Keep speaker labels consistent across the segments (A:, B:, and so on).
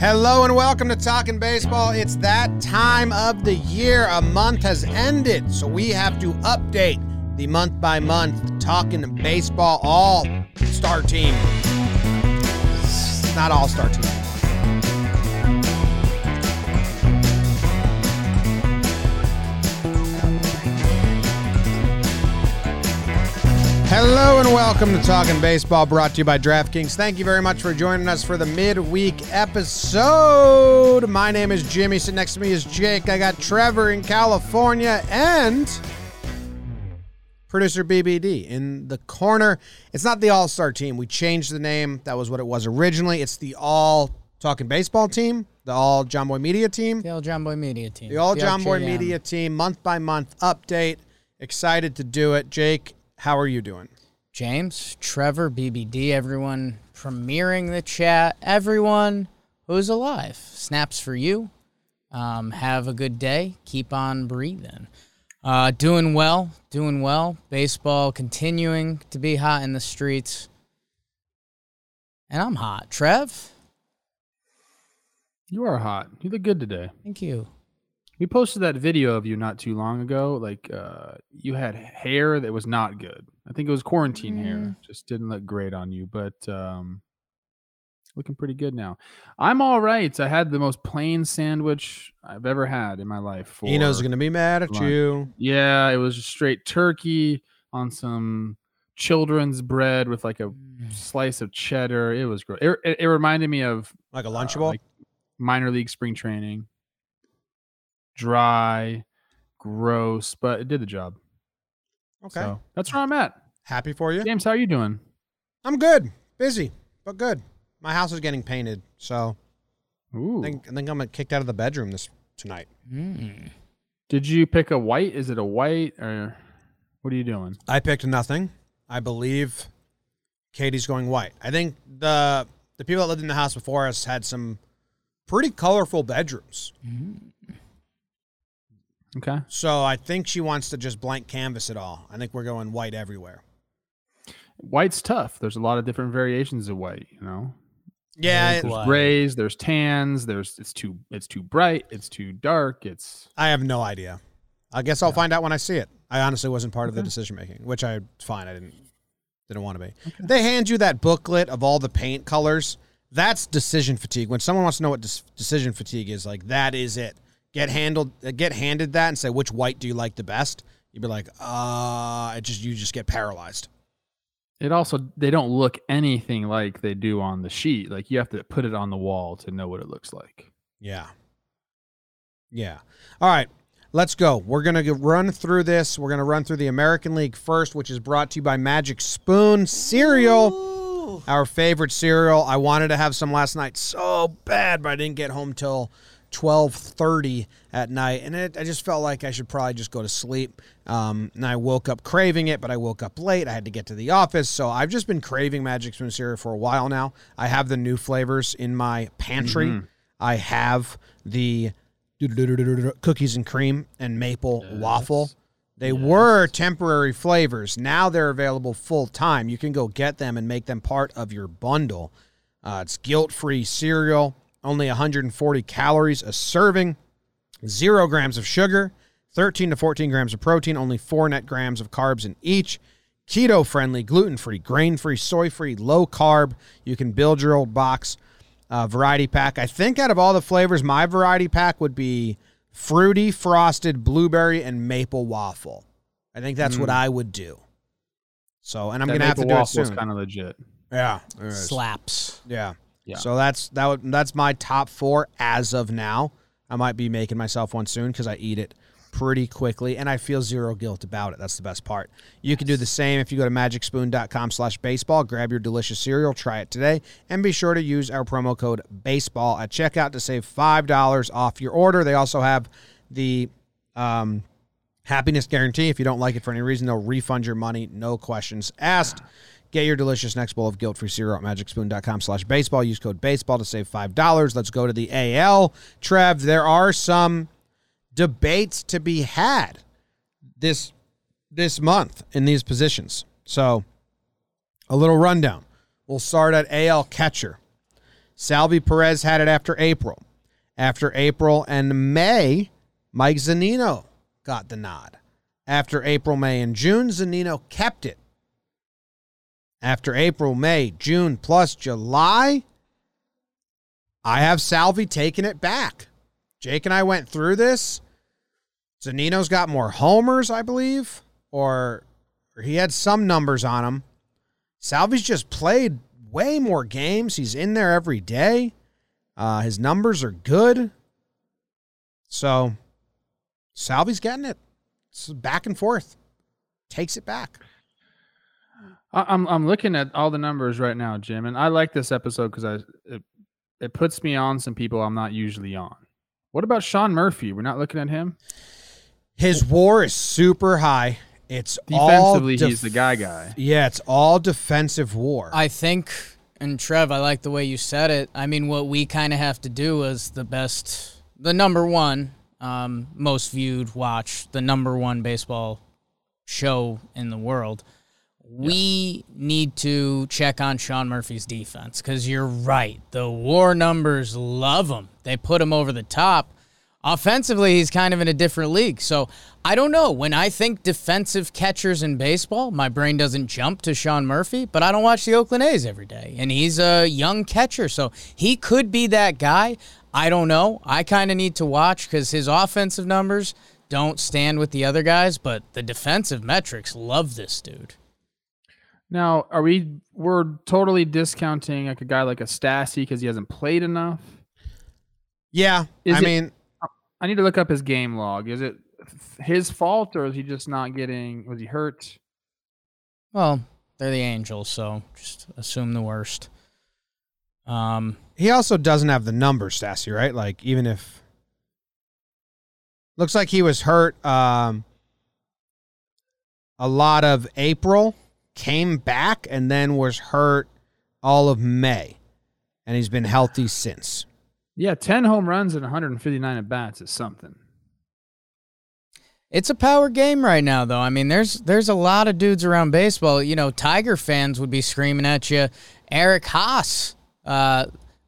A: Hello and welcome to Talking Baseball. It's that time of the year. A month has ended, so we have to update the month by month Talking Baseball All Star Team. It's not All Star Team. Hello and welcome to Talking Baseball, brought to you by DraftKings. Thank you very much for joining us for the midweek episode. My name is Jimmy. Sitting next to me is Jake. I got Trevor in California and producer BBD in the corner. It's not the All Star team. We changed the name. That was what it was originally. It's the All Talking Baseball team, the All John Boy Media team,
B: The All John Boy Media team.
A: the All John Boy Media team, month by month update. Excited to do it. Jake, how are you doing?
B: James, Trevor, BBD, everyone premiering the chat, everyone who's alive. Snaps for you. Um, have a good day. Keep on breathing. Uh, doing well, doing well. Baseball continuing to be hot in the streets. And I'm hot. Trev,
C: You are hot. You look good today.
B: thank you.
C: We posted that video of you not too long ago. Like uh, you had hair that was not good. I think it was quarantine
B: Mm.
C: hair. Just didn't look great on you, but um, looking pretty good now. I'm all right. I had the most plain sandwich I've ever had in my life. For,
A: Eno's going to be mad at
C: lunch.
A: you.
C: Yeah, it was just straight turkey on some children's bread with like a
B: Mm.
C: slice of cheddar. It was great. It, it, it reminded me of
A: Like a
C: uh,
A: Lunchable?
C: like minor league spring training. Dry, gross, but it did the job.
A: okay.
C: So that's where I'm at.
A: Happy for you?
C: James, how are you doing?
A: I'm good. Busy, but good. My house is getting painted, so
C: Ooh.
A: I think, I think I'm gonna kicked out of the bedroom this tonight.
B: Mm.
C: Did you pick a white? Is it a white or what are you doing?
A: I picked nothing. I believe Katie's going white. I think the the people that lived in the house before us had some pretty colorful bedrooms.
C: Okay.
A: So I think she wants to just blank canvas it all. I think we're going white everywhere.
C: White's tough. There's a lot of different variations of white, you know.
A: Yeah, it-
C: There's grays, there's tans, there's it's too it's too bright, it's too dark, it's
A: I have no idea. I guess I'll
C: Yeah.
A: find out when I see it. I honestly wasn't part of the decision making, which I fine. I didn't didn't want to be. They hand you that booklet of all the paint colors. That's decision fatigue. When someone wants to know what decision fatigue is, like that is it. Get handled, uh, get handed that, and say which white do you like the best. You'd be like, uh, it just you just get paralyzed.
C: it also they don't look anything like they do on the sheet. Like you have to put it on the wall to know what it looks like.
A: Yeah. Yeah. All right. Let's go. We're going to run through this. We're going to run through the American League first, which is brought to you by Magic Spoon Cereal, our favorite cereal. I wanted to have some last night so bad, but I didn't get home till 12:30 at night, and it, I just felt like I should probably just go to sleep. Um, and I woke up craving it, but I woke up late. I had to get to the office, so I've just been craving Magic Spoon cereal for a while now. I have the new flavors in my pantry.
C: Mhm.
A: I have the cookies and cream and maple waffle. They were temporary flavors. Now they're available full time. You can go get them and make them part of your bundle. Uh, it's guilt free cereal, only 140 calories a serving, zero grams of sugar, 13 to 14 grams of protein, only four net grams of carbs in each. Keto friendly, gluten free, grain free, soy free, low carb. You can build your old box uh, variety pack. I think out of all the flavors, my variety pack would be fruity, frosted, blueberry, and maple waffle. I think that's what
C: Mm.
A: I would do. So, and I'm
C: That
A: gonna have to do it
C: waffle
A: soon.
C: kind of legit.
A: yeah,
B: Slaps.
A: yeah.
C: Yeah.
A: So that's that. Would, that's my top four as of now. I might be making myself one soon because I eat it pretty quickly and I feel zero guilt about it. That's the best part. You can do the same if you go to magicspoon.com slash baseball, grab your delicious cereal, try it today, and be sure to use our promo code baseball at checkout to save $5 off your order. They also have the um, happiness guarantee. If you don't like it for any reason, they'll refund your money, no questions asked. Get your delicious next bowl of guilt-free cereal at magicspoon.com slash baseball. Use code baseball to save $5. Let's go to the AL. Trev, there are some debates to be had this this month in these positions. So a little rundown. We'll start at AL catcher. Salvy Perez had it after April. After April and May, Mike Zunino got the nod. After April, May, and June, Zunino kept it. After April, May, June, plus July, I have Salvy taking it back. Jake and I went through this. Zunino's got more homers, I believe, or, or he had some numbers on him. Salvy's just played way more games. He's in there every day. Uh, his numbers are good. So Salvy's getting it. It's back and forth. Takes it back.
C: I- I'm I'm looking at all the numbers right now, Jim, and I like this episode because I it, it puts me on some people I'm not usually on. What about Sean Murphy? We're not looking at him.
A: His war is super high. It's all
C: Defensively,
A: def-
C: he's the guy guy.
A: Yeah, it's all defensive war.
B: I think, and Trev, I like the way you said it. I mean, what we kind of have to do is the best, the number one, um, most viewed, watch, the number one baseball show in the world. We need to check on Sean Murphy's defense because you're right. The war numbers love him. They put him over the top. Offensively, he's kind of in a different league. So I don't know. When I think defensive catchers in baseball, my brain doesn't jump to Sean Murphy, but I don't watch the Oakland A's every day. And he's a young catcher. So he could be that guy. I don't know. I kind of need to watch because his offensive numbers don't stand with the other guys, but the defensive metrics love this dude.
C: Now, are we we're totally discounting like a guy like a Stassi because he hasn't played enough?
A: yeah,
C: Is
A: I
C: it-
A: mean,
C: I need to look up his game log. Is it his fault or is he just not getting? Was he hurt?
B: Well, they're the Angels, so just assume the worst. Um,
A: he also doesn't have the numbers, Stassi, right? Like even if looks like he was hurt um a lot of April, came back and then was hurt all of May. And he's been healthy since.
C: Yeah, ten home runs and 159 at bats is something.
B: It's a power game right now, though. I mean, there's there's a lot of dudes around baseball. You know, Tiger fans would be screaming at you. Eric Haase, uh,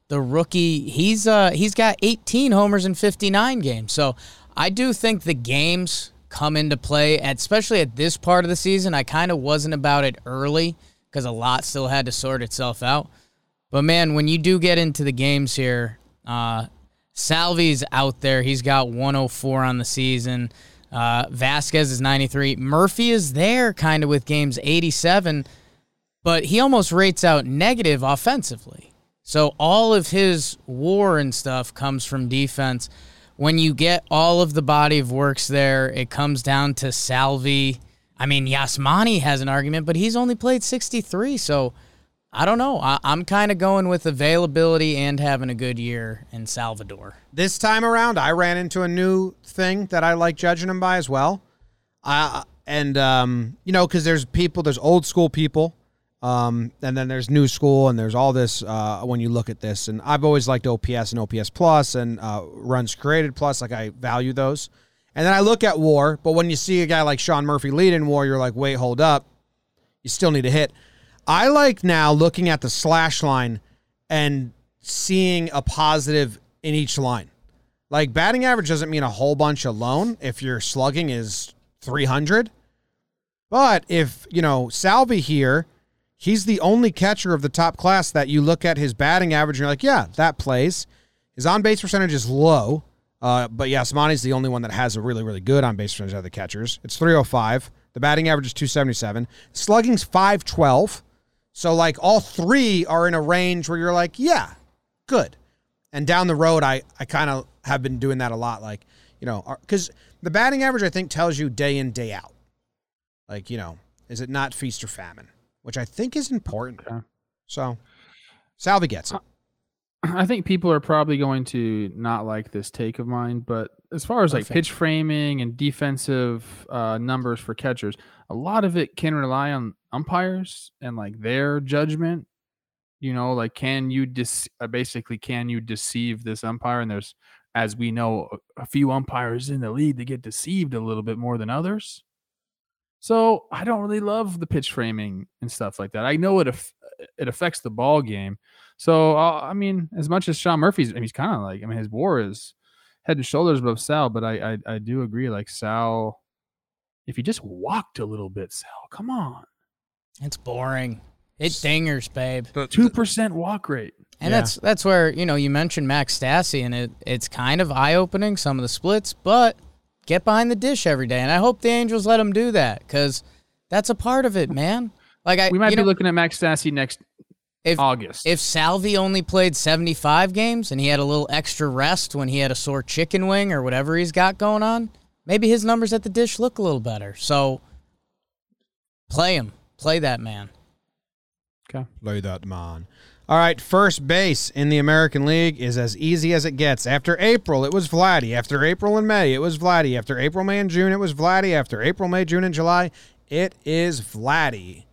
B: the rookie, he's uh, he's got 18 homers in 59 games. So I do think the games come into play, especially at this part of the season. I kind of wasn't about it early because a lot still had to sort itself out. But man, when you do get into the games here, uh, Salvi's out there. He's got 104 on the season. Uh, Vázquez is 93. Murphy is there kind of with games 87, but he almost rates out negative offensively. So all of his war and stuff comes from defense. When you get all of the body of works there, it comes down to Salvi. I mean, Yasmani has an argument, but he's only played 63. So I don't know. I, I'm kind of going with availability and having a good year in Salvador.
A: This time around, I ran into a new thing that I like judging him by as well. Uh, and, um, you know, because there's people, there's old school people, um, and then there's new school, and there's all this uh, when you look at this. And I've always liked OPS and OPS plus and uh, runs created plus. Like, I value those. And then I look at war, but when you see a guy like Sean Murphy lead in war, you're like, wait, hold up. You still need to hit. I like now looking at the slash line and seeing a positive in each line. Like batting average doesn't mean a whole bunch alone if your slugging is 300. But if, you know, Salvi here, he's the only catcher of the top class that you look at his batting average and you're like, yeah, that plays. His on base percentage is low. Uh, but Yasmani's the only one that has a really, really good on base percentage of the catchers. It's 305. The batting average is 277. Slugging's 512. So, like, all three are in a range where you're like, yeah, good. And down the road, I, I kind of have been doing that a lot. Like, you know, because the batting average, I think, tells you day in, day out. Like, you know, is it not feast or famine? Which I think is important.
C: Okay.
A: So, Salvi gets it.
C: I think people are probably going to not like this take of mine, but as far as like
A: Perfect.
C: pitch framing and defensive uh, numbers for catchers, a lot of it can rely on umpires and like their judgment. You know, like can you dis- uh, basically can you deceive this umpire? And there's, as we know, a, a few umpires in the league that get deceived a little bit more than others. So I don't really love the pitch framing and stuff like that. I know it aff- it affects the ball game. So uh, I mean, as much as Sean Murphy's, I mean, he's kind of like I mean, his WAR is head and shoulders above Sal, but I, I I do agree. Like Sal, if he just walked a little bit, Sal, come on,
B: It's boring. It dingers, babe.
C: two percent walk rate.
B: And
A: Yeah.
B: that's that's where you know you mentioned Max Stassi, and it it's kind of eye opening some of the splits, but get behind the dish every day, and I hope the Angels let him do that because that's a part of it, man. Like I,
C: We might be
B: know,
C: looking at Max Stassi next
B: If-
C: August.
B: if Salvi only played seventy five games and he had a little extra rest when he had a sore chicken wing or whatever he's got going on, maybe his numbers at the dish look a little better. So play him, play that man.
C: Okay.
A: Play that man. All right, first base in the American League is as easy as it gets. After April, it was Vladdy. After April and May, it was Vladdy. After April, May, and June, it was Vladdy. After April, May, June, and July, it is Vladdy.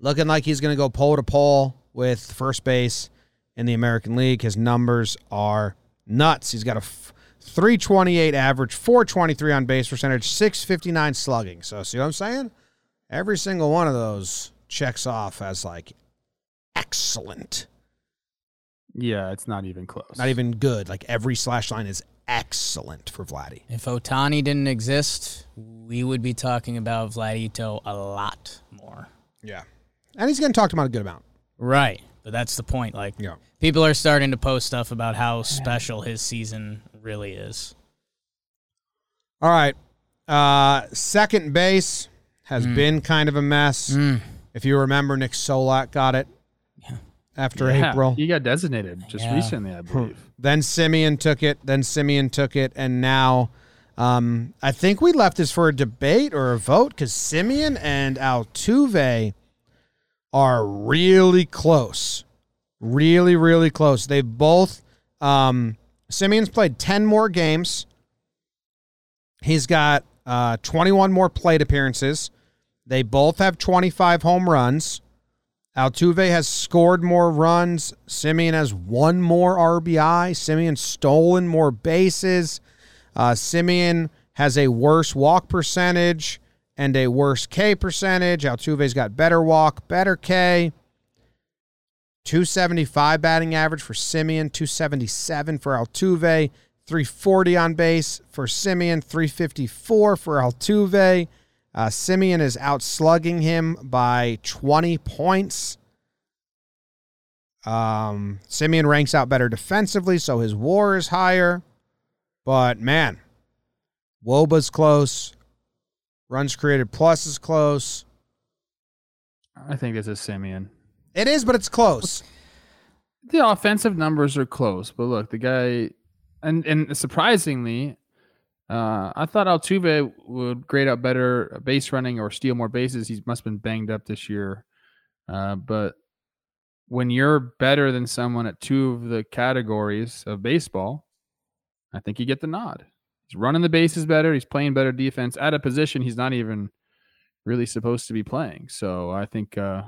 A: Looking like he's going to go pole to pole with first base in the American League. His numbers are nuts. He's got a f- 328 average, 423 on base percentage, 659 slugging. So, see what I'm saying? Every single one of those checks off as like excellent.
C: Yeah, it's not even close.
A: Not even good. Like every slash line is excellent for Vladdy.
B: If Ohtani didn't exist, we would be talking about Vladito a lot more.
A: Yeah. And he's getting talked about a good amount.
B: Right. But that's the point. Like,
A: Yeah.
B: people are starting to post stuff about how special his season really is.
A: All right. Uh second base has been kind of a mess.
B: Mm.
A: If you remember, Nick Solak got it
B: Yeah.
A: After
C: Yeah,
A: April.
C: He got designated just
B: Yeah.
C: recently, I believe.
A: Then Semien took it. Then Semien took it, and now um, I think we left this for a debate or a vote because Semien and Altuve are really close, really, really close. They both. Um, Semien's played ten more games. He's got uh, twenty-one more plate appearances. They both have twenty-five home runs. Altuve has scored more runs. Semien has one more RBI. Semien stolen more bases. Uh, Semien has a worse walk percentage and a worse K percentage. Altuve's got better walk, better K. 275 batting average for Semien, 277 for Altuve, 340 on base for Semien, 354 for Altuve. Uh, Semien is outslugging him by 20 points. Um, Semien ranks out better defensively, so his WAR is higher. But man, Woba's close. Runs created plus is close.
C: I think this is Semien.
A: It is, but it's close.
C: The offensive numbers are close, but look, the guy, and and surprisingly, uh, I thought Altuve would grade out better base running or steal more bases. He must have been banged up this year, uh, but when you're better than someone at two of the categories of baseball, I think you get the nod. He's running the bases better. He's playing better defense at a position he's not even really supposed to be playing. So I think uh,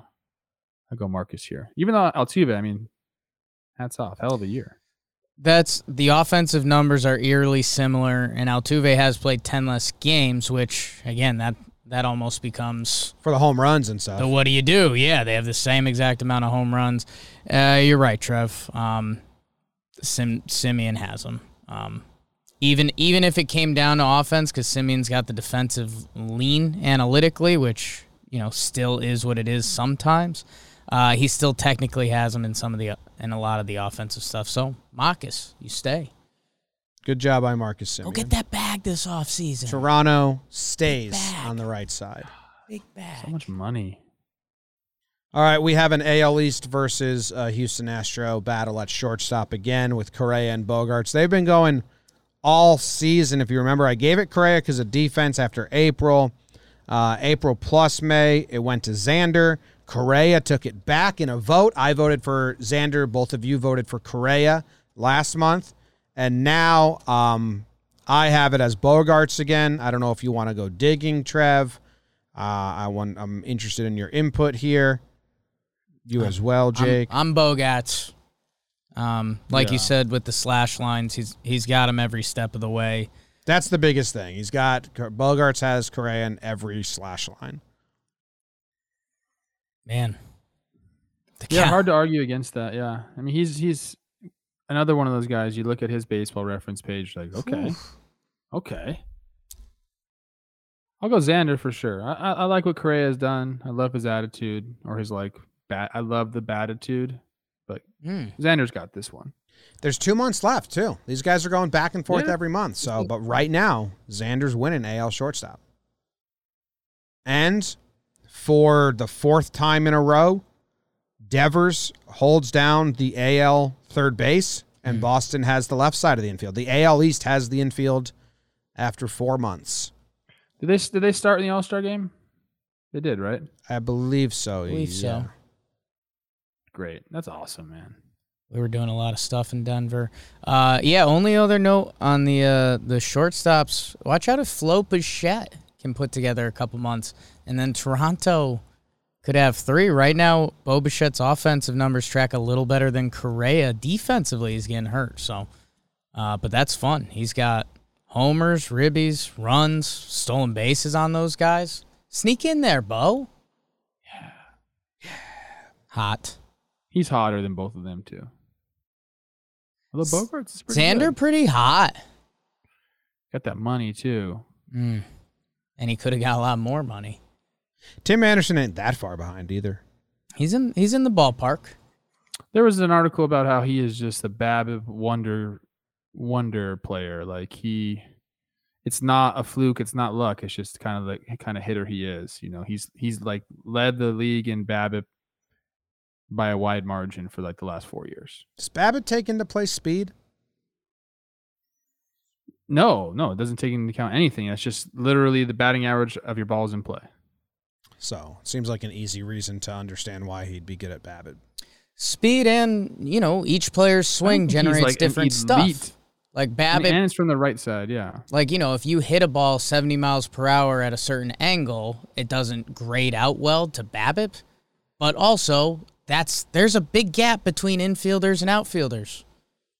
C: I go Marcus here. Even though Altuve, I mean, hats off, hell of a year.
B: That's the offensive numbers are eerily similar, and Altuve has played 10 less games, which, again, that, that almost becomes
A: For the home runs and stuff.
B: the what do you do? Yeah, they have the same exact amount of home runs. Uh, you're right, Trev. Um, Sim, Semien has them. Um, even even if it came down to offense, because Semien's got the defensive lean analytically, which you know still is what it is sometimes. Uh, he still technically has them in some of the in a lot of the offensive stuff. So Marcus, you stay.
A: Good job by Marcus Semien.
B: Go get that bag this offseason.
A: Toronto stays on the right side.
B: Big bag.
C: So much money.
A: All right, we have an AL East versus uh, Houston Astro battle at shortstop again with Correa and Bogaerts. They've been going all season. If you remember, I gave it Correa because of defense after April. Uh, April plus May, it went to Xander. Correa took it back in a vote. I voted for Xander. Both of you voted for Correa last month. And now um, I have it as Bogaerts again. I don't know if you want to go digging, Trev. Uh, I want. I'm interested in your input here. You as well, Jake.
B: I'm, I'm Bogaerts. Um, like you said with the slash lines, he's he's got him every step of the way.
A: That's the biggest thing. He's got Bogaerts has Correa in every slash line.
B: Man, The
C: Yeah,
B: Cal-
C: hard to argue against that. Yeah, I mean he's he's another one of those guys. You look at his baseball reference page, like okay, okay. I'll go Xander for sure. I, I, I like what Correa has done. I love his attitude or his like bat. I love the batitude, but
B: Mm.
C: Xander's got this one.
A: There's two months left too. These guys are going back and forth
C: Yeah.
A: every month. So, but right now, Xander's winning AL shortstop. And for the fourth time in a row, Devers holds down the AL third base, and Boston has the left side of the infield. The AL East has the infield after four months.
C: Did they did they start in the All Star game? They did, right?
A: I believe so.
B: Believe so.
C: Great. That's awesome, man.
B: We were doing a lot of stuff in Denver. Uh, yeah. Only other note on the uh, the shortstops. Watch out if Bo Bichette can put together a couple months, and then Toronto could have three. Right now, Bo Bichette's offensive numbers track a little better than Correa. Defensively, he's getting hurt. So, uh, but that's fun. He's got homers, ribbies, runs, stolen bases on those guys. Sneak in there, Bo. Yeah. Yeah. Hot.
C: He's hotter than both of them too. Although Bogaerts is pretty
B: Xander
C: good.
B: pretty hot.
C: got that money too.
B: Mm. And he could have got a lot more money.
A: Tim Anderson ain't that far behind either.
B: He's in he's in the ballpark.
C: There was an article about how he is just a BABIP wonder wonder player. Like he, it's not a fluke. It's not luck. It's just kind of like kind of hitter he is. You know, he's he's like led the league in BABIP by a wide margin for like the last four years.
A: Does BABIP take into play speed?
C: No, no, it doesn't take into account anything. It's just literally the batting average of your balls in play.
A: So it seems like an easy reason to understand why he'd be good at BABIP.
B: Speed and you know each player's swing generates
C: like
B: different stuff. Like BABIP,
C: and it's from the right side. Yeah.
B: like you know, if you hit a ball seventy miles per hour at a certain angle, it doesn't grade out well to BABIP. But also, that's there's a big gap between infielders and outfielders.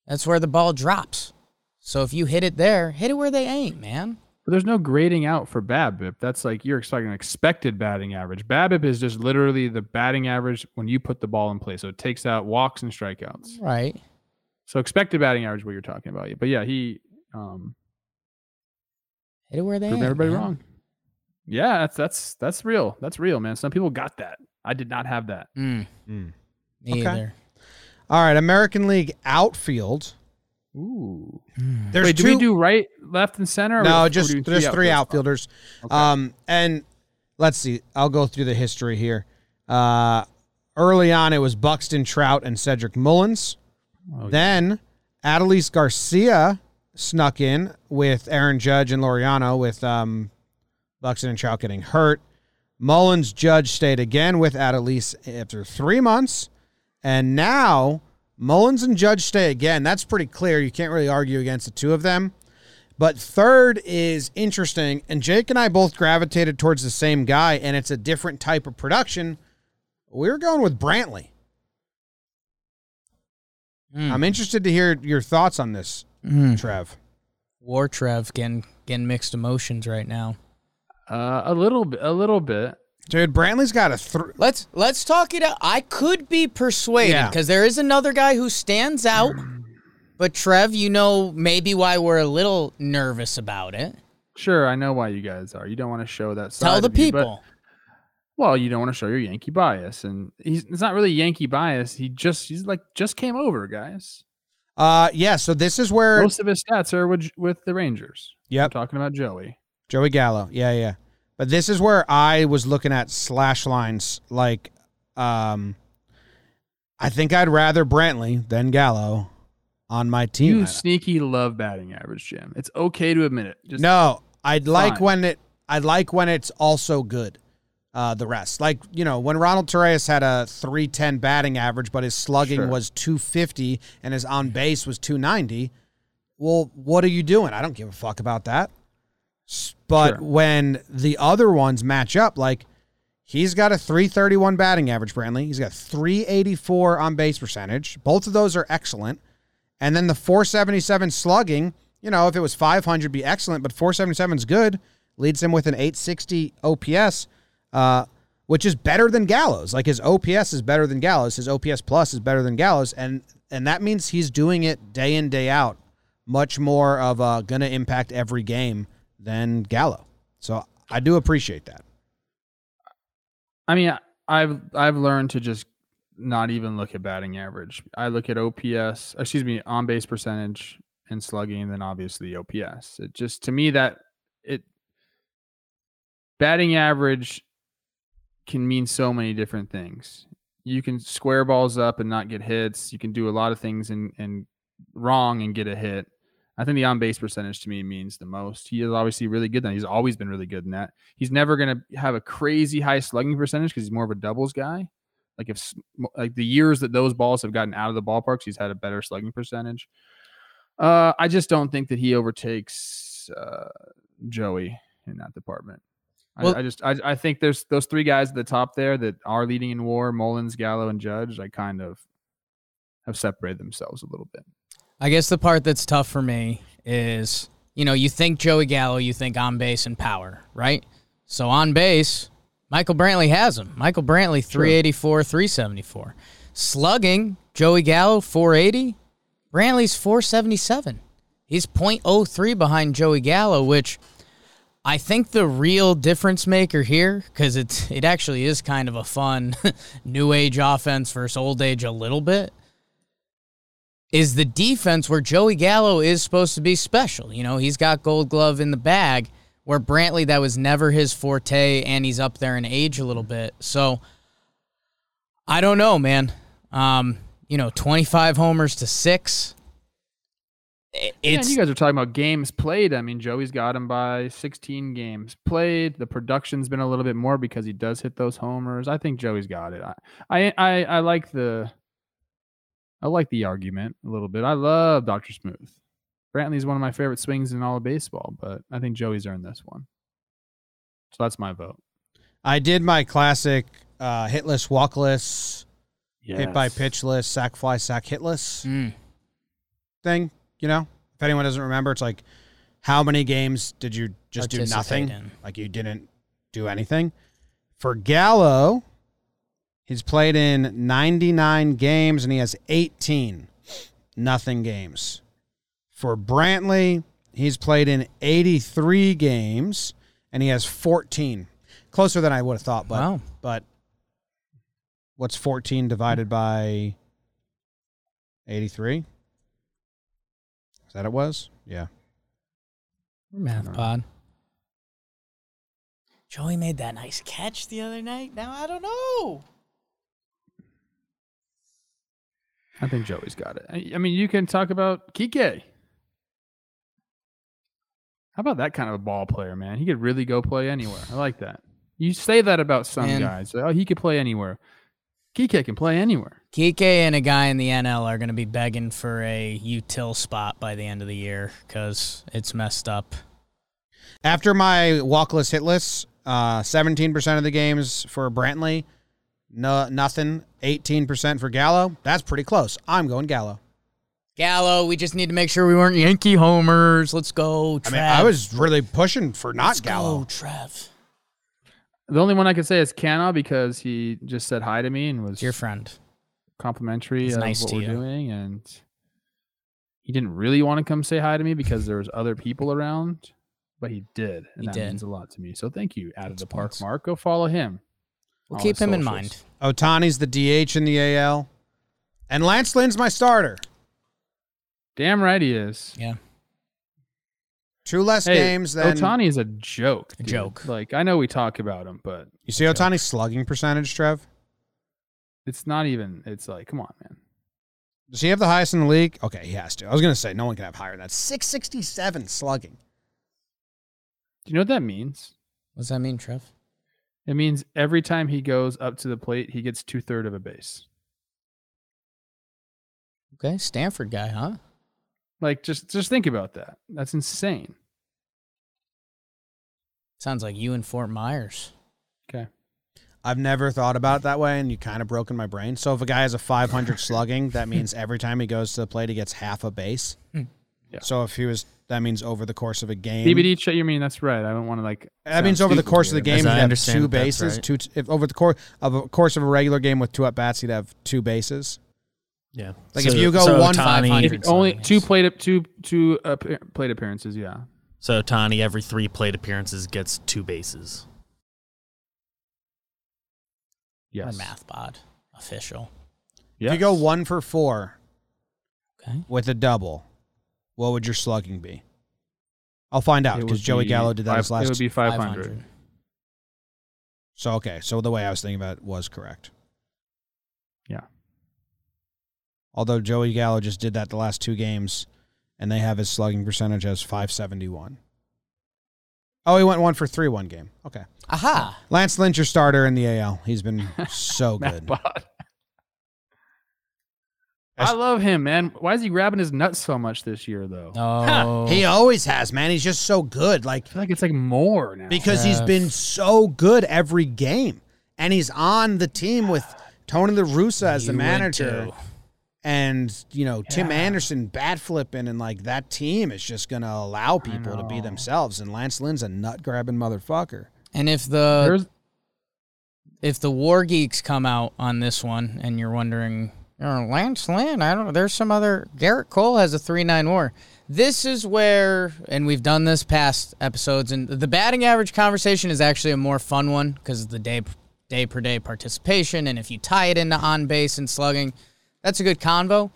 B: That's where the ball drops. So if you hit it there, hit it where they ain't, man.
C: But there's no grading out for BABIP. That's like you're expecting an expected batting average. BABIP is just literally the batting average when you put the ball in play. So it takes out walks and strikeouts.
B: Right.
C: So expected batting average, what you're talking about. But yeah, he um,
B: Hit it where they
C: proved
B: ain't.
C: everybody
B: man.
C: wrong. Yeah, that's that's that's real. That's real, man. Some people got that. I did not have that.
B: Mm,
A: Mm.
B: me
A: Okay.
B: either.
A: All right, American League outfield.
C: Ooh.
A: There's
C: Wait, do
A: two.
C: we do right, left, and center?
A: no,
C: we're
A: just there's three
C: outfielders?
A: outfielders.
C: Okay.
A: Um, and let's see. I'll go through the history here. Uh, early on, it was Buxton, Trout, and Cedric Mullins.
C: Oh,
A: Then Adolis Garcia snuck in with Aaron Judge and Laureano, with um, Buxton and Trout getting hurt. Mullins Judge stayed again with Adelise after three months, and now Mullins and Judge stay again. That's pretty clear. You can't really argue against the two of them. But third is interesting, and Jake and I both gravitated towards the same guy, and it's a different type of production. We're going with Brantley.
B: Mm.
A: I'm interested to hear your thoughts on this,
B: Mm.
A: Trev.
B: War Trev getting getting mixed emotions right now.
C: Uh, a little bit. A little bit.
A: Dude, Brantley's got a three.
B: Let's let's talk it out. I could be persuaded
A: Yeah.
B: because there is another guy who stands out. But Trev, you know maybe why we're a little nervous about it.
C: Sure, I know why you guys are. You don't want to show that. Side
B: Tell the
C: of you, but-
B: people.
C: Well, you don't want to show your Yankee bias, and he's it's not really Yankee bias. He just he's like just came over, guys.
A: Uh, yeah. So this is where.
C: Most of his stats are with with the Rangers. I'm
A: Yep.
C: talking about Joey.
A: Joey Gallo. Yeah, yeah. But this is where I was looking at slash lines. Like, um, I think I'd rather Brantley than Gallo on my team.
C: You sneaky love batting average, Jim. It's okay to admit it. Just
A: no, I'd like when it. I'd like when it's also good. Uh, the rest, like you know, when Ronald Torreyes had a three ten batting average, but his slugging
C: Sure.
A: was two fifty and his on base was two ninety. Well, what are you doing? I don't give a fuck about that. But
C: Sure.
A: when the other ones match up, like he's got a 331 batting average, Brantley. He's got 384 on base percentage. Both of those are excellent. And then the 477 slugging, you know, if it was 500, be excellent, but 477 is good. Leads him with an 860 OPS. Uh, which is better than Gallo's. Like his OPS is better than Gallo's. His OPS plus is better than Gallo's, and and that means he's doing it day in day out, much more of a gonna impact every game than Gallo. So I do appreciate that.
C: I mean, I've I've learned to just not even look at batting average. I look at OPS, excuse me, on base percentage and slugging, and then obviously OPS. It just to me that it batting average can mean so many different things. You can square balls up and not get hits. You can do a lot of things and and wrong and get a hit. I think the on base percentage to me means the most. He is obviously really good. Then he's always been really good in that. He's never going to have a crazy high slugging percentage because he's more of a doubles guy. Like if like the years that those balls have gotten out of the ballparks, he's had a better slugging percentage. Uh, I just don't think that he overtakes uh, Joey in that department.
B: Well-
C: I, I just I, I think there's those three guys at the top there that are leading in WAR: Mullins, Gallo, and Judge. I kind of have separated themselves a little bit.
B: I guess the part that's tough for me is, you know, you think Joey Gallo, you think on base and power, right? So on base, Michael Brantley has him. Michael Brantley, 384, 374. Slugging, Joey Gallo, 480. Brantley's 477. He's 0.03 behind Joey Gallo, which I think the real difference maker here, because it's it actually is kind of a fun new age offense versus old age a little bit is the defense where Joey Gallo is supposed to be special. You know, he's got gold glove in the bag, where Brantley, that was never his forte, and he's up there in age a little bit. So I don't know, man. Um, you know, 25 homers to six. I-
C: Yeah,
B: It's
C: you guys are talking about games played. I mean, Joey's got him by 16 games played. The production's been a little bit more because he does hit those homers. I think Joey's got it. I, I, I, I like the, I like the argument a little bit. I love Doctor Smooth. Brantley's one of my favorite swings in all of baseball, but I think Joey's earned this one. So that's my vote.
A: I did my classic uh, hitless, walkless, hit by pitchless, sack fly, sack hitless
B: Mm,
A: thing. You know, if anyone doesn't remember, it's like how many games did you just do nothing?
B: in.
A: Like you didn't do anything. For Gallo, he's played in 99 games and he has 18 nothing games. For Brantley, he's played in 83 games and he has 14. Closer than I would have thought, but
B: wow.
A: but what's 14 divided by 83? Is that it was? Yeah.
B: Math
C: No.
B: pod. Joey made that nice catch the other night. Now I don't know.
C: I think Joey's got it. I, I mean, you can talk about Kike. How about that kind of a ball player, man? He could really go play anywhere. I like that. You say that about some
B: Man.
C: guys. Oh, he could play anywhere. Kike can play anywhere.
B: Kike and a guy in the NL are going to be begging for a util spot by the end of the year because it's messed up.
A: After my walkless hitless, uh, 17% of the games for Brantley, no, nothing. 18% for Gallo. That's pretty close. I'm going Gallo.
B: Gallo, we just need to make sure we weren't Yankee homers. Let's go,
A: I
B: Trev.
A: mean, I was really pushing for not
B: Let's
A: Gallo.
B: go, Trev.
C: The only one I could say is Cano because he just said hi to me and was
B: Your friend.
C: complimentary
B: He's
C: of
B: nice
C: what
B: to
C: we're
B: you.
C: doing, and he didn't really want to come say hi to me because there was other people around, but he did, and
B: He
C: that
B: did.
C: means a lot to me. So thank you, out of the park,
B: points.
C: Mark. Go follow him.
B: We'll keep
C: his
B: him in mind.
A: Ohtani's the DH in the AL. And Lance Lynn's my starter.
C: Damn right he is.
B: Yeah.
A: Two less
C: Hey,
A: games than.
C: Ohtani is a joke.
B: A joke.
C: Like I know we talk about him, but
A: You see Ohtani's slugging percentage, Trev?
C: it's not even. It's like, come on, man.
A: Does he have the highest in the league? Okay, he has to. I was going to say no one can have higher than that. 667 slugging.
C: Do you know what that means?
B: What does that mean, Trev?
C: It means every time he goes up to the plate, he gets two third of a base.
B: Okay, Stanford guy, huh?
C: Like just just think about that. That's insane.
B: Sounds like you and Fort Myers.
C: Okay.
A: I've never thought about it that way, and you kind of broken my brain. So if a guy has a 500 slugging, that means every time he goes to the plate, he gets half a base.
B: Hmm.
C: Yeah.
A: So if he was That means over the course of a game.
C: BBD, ch- you mean that's right? I don't want to like.
A: That means over the course of the game,
D: As
A: he'd
D: I
A: have
D: understand
A: two
D: it, that's
A: bases.
D: right.
A: Two if over the course of a course of a regular game with two at bats, you'd have two bases.
D: Yeah.
A: Like, if you go one
D: Tani,
B: 500
C: If only
B: slugging
C: two plate two two uh, p- plate appearances. Yeah.
D: So Tani every three plate appearances gets two bases.
B: Or
C: Yes.
B: math bod official.
C: Yes.
A: If you go one for four
B: Okay.
A: with a double, what would your slugging be? I'll find out because Joey
C: be
A: Gallo did that
C: five-
A: his last.
C: It would be five hundred.
A: so okay, so the way I was thinking about it was correct.
C: Yeah.
A: Although Joey Gallo just did that the last two games, and they have his slugging percentage as five seventy one. Oh, he went one for three one game. Okay,
B: Aha.
A: Lance Lynn, your starter in the AL. He's been so good.
C: Bod.
A: That's-
C: I love him, man. Why is he grabbing his nuts so much this year, though?
B: No.
A: He always has, man. He's just so good. Like
C: I feel like it's like more now.
A: because he's
B: Jeff.
A: been so good every game, and he's on the team with Tony La Russa as the
B: You would
A: manager,
B: too.
A: and you know Tim
C: Yeah.
A: Anderson bat flipping, and like that team is just gonna allow people to be themselves. And Lance Lynn's a nut grabbing motherfucker.
B: And if the
C: There's
B: if the War Geeks come out on this one, and you're wondering, oh, Lance Lynn, I don't. Know. There's some other. Gerrit Cole has a three nine WAR. This is where, and we've done this past episodes, and the batting average conversation is actually a more fun one because of the day day per day participation, and if you tie it into on base and slugging, that's a good convo.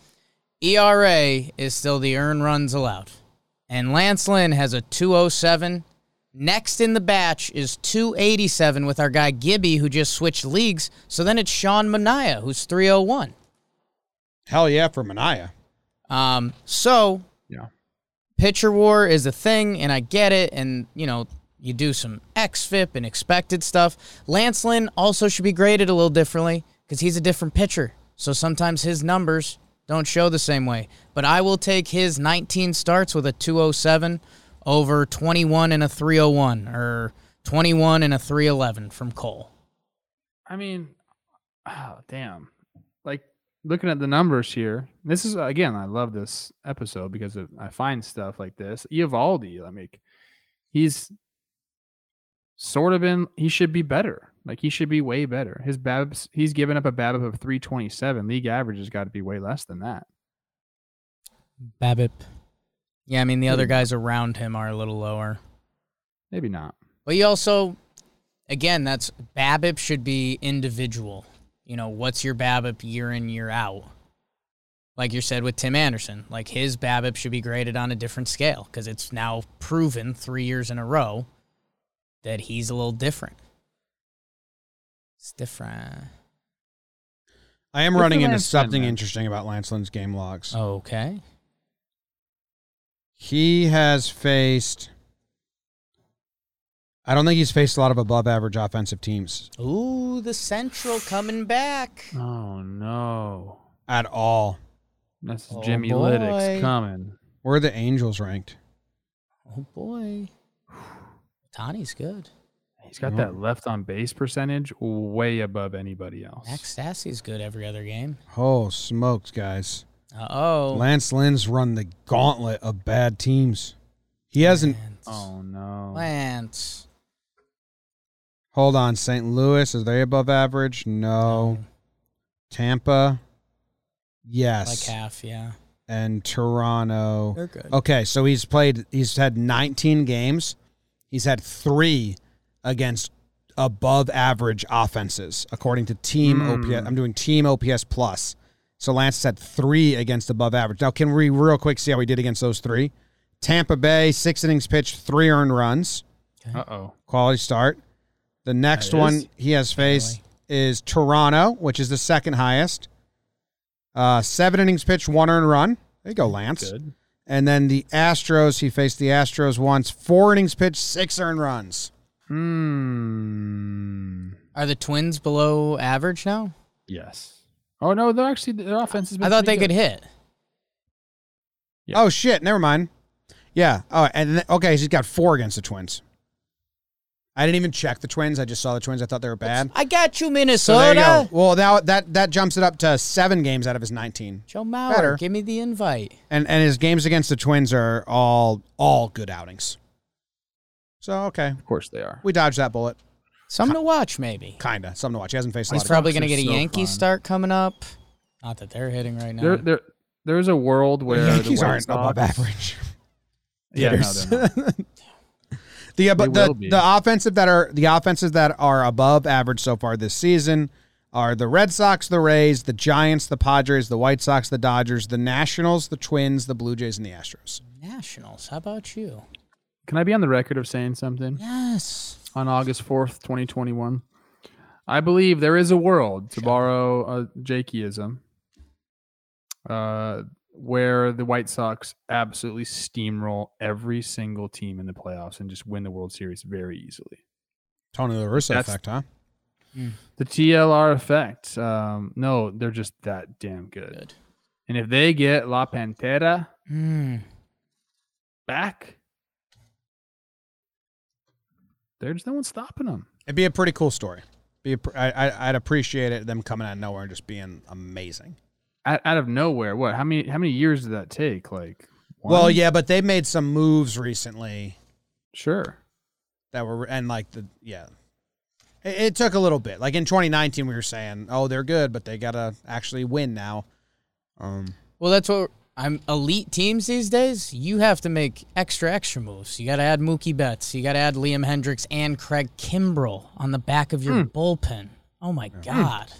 B: ERA is still the earn runs allowed, and Lance Lynn has a 207. Next in the batch is 287 with our guy Gibby, who just switched leagues. So then it's Sean Manaea, who's 301.
A: Hell yeah for Manaea.
B: Um, so
C: yeah.
B: pitcher war is a thing, and I get it. And, you know, you do some XFIP and expected stuff. Lance Lynn also should be graded a little differently because he's a different pitcher. So sometimes his numbers don't show the same way. But I will take his 19 starts with a 207 over 21 and a 301 or 21 and a 311 from Cole.
C: I mean, oh, damn. Looking at the numbers here. This is again, I love this episode because of, I find stuff like this. Eovaldi, I mean, he's sort of in. He should be better. Like he should be way better. His BABs, he's given up a BABIP of 327. League average has got to be way less than that.
B: Babip. Yeah, I mean, the other guys around him are a little lower.
C: Maybe not.
B: But you also, again, that's BABIP should be individual. You know, what's your BABIP year in, year out? Like you said with Tim Anderson, like his BABIP should be graded on a different scale because it's now proven three years in a row that he's a little different. It's different.
A: I am
C: Good
A: running into something
C: man.
A: interesting about Lance Lynn's game logs.
B: Okay.
A: He has faced. I don't think he's faced a lot of above average offensive teams
B: Ooh, the Central coming back.
C: Oh no.
A: at all.
C: That's
B: Oh,
C: Jimmy
B: boy.
C: Lytics coming.
A: Where are the Angels ranked?
B: Oh boy. Tani's good.
C: He's got that left on base percentage way above anybody else.
B: Max Stassi's good every other game.
A: Oh, smokes, guys.
B: Uh oh.
A: Lance Lynn's run the gauntlet of bad teams. He hasn't.
B: Lance.
C: Oh no.
B: Lance.
A: Hold on. St. Louis, is they above average? No. Tampa? Yes.
B: Like half, yeah.
A: and Toronto.
B: They're good.
A: Okay, so he's played. He's had 19 games. He's had three against above average offenses, according to Team
C: Hmm.
A: OPS. I'm doing Team OPS plus. So Lance has had three against above average. Now, can we real quick see how he did against those three? Tampa Bay, six innings pitched, three earned runs,
C: Uh oh.
A: quality start. The next one
C: is.
A: he has faced is Toronto, which is the second highest. Uh, seven innings pitched, one earned run. There you go, Lance.
C: Good.
A: And then the Astros, he faced the Astros once, four innings pitched, six earned runs.
C: Hmm.
B: Are the Twins below average now?
C: Yes. Oh no, they're actually their offense has been
B: I thought they
C: pretty
B: could hit.
C: Yeah.
A: Oh shit, never mind. Yeah. Oh, and then, okay, he's got four against the Twins. I didn't even check the Twins. I just saw the Twins. I thought they were bad.
B: I got you,
A: So there
B: Minnesota.
A: you go. Well, now that that jumps it up to seven games out of his 19,
B: Joe Mauer,
A: Better.
B: give me the invite.
A: and and his games against the Twins are all all good outings. So okay,
C: Of course they are.
A: we dodged that bullet.
B: Something to watch, maybe.
A: Kinda something to watch. He hasn't faced a
B: He's
A: lot
B: probably going to get a
C: so
B: Yankee
C: fun.
B: start coming up. Not that they're hitting right now.
C: There, there, there's a world where
A: The Yankees
C: the White
A: aren't above
C: Sox-
A: average.
C: Yeah, no,
A: hitters.
C: they're not.
A: the but the,
C: be.
A: the offensive that are the offenses that are above average so far this season are the Red Sox, the Rays, the Giants, the Padres, the White Sox, the Dodgers, the Nationals, the Twins, the Blue Jays, and the Astros.
B: Nationals. How about you?
C: Can I be on the record of saying something?
B: Yes.
C: on August 4th, 2021. I believe there is a world, to borrow a Jakeyism, uh, where the White Sox absolutely steamroll every single team in the playoffs and just win the World Series very easily.
A: Tony La Russa
C: That's-
A: effect, huh?
C: The TLR effect. Um, no, they're just that damn good.
B: Good.
C: And if they get La Pantera
B: Mm.
C: back, there's no one stopping them.
A: It'd be a pretty cool story. Be a, pr- I, I, I'd appreciate it them coming out of nowhere and just being amazing.
C: Out, out of nowhere, what? How many? How many years did that take? Like,
A: Well, yeah, but they made some moves recently
C: sure.
A: that were and like the yeah. It, it took a little bit. Like in 2019, we were saying, oh, they're good, but they gotta actually win now. Um,
B: Well, that's what I'm elite teams these days. You have to make extra extra moves. You got to add Mookie Betts. You got to add Liam Hendriks and Craig Kimbrel on the back of your bullpen. Oh my god.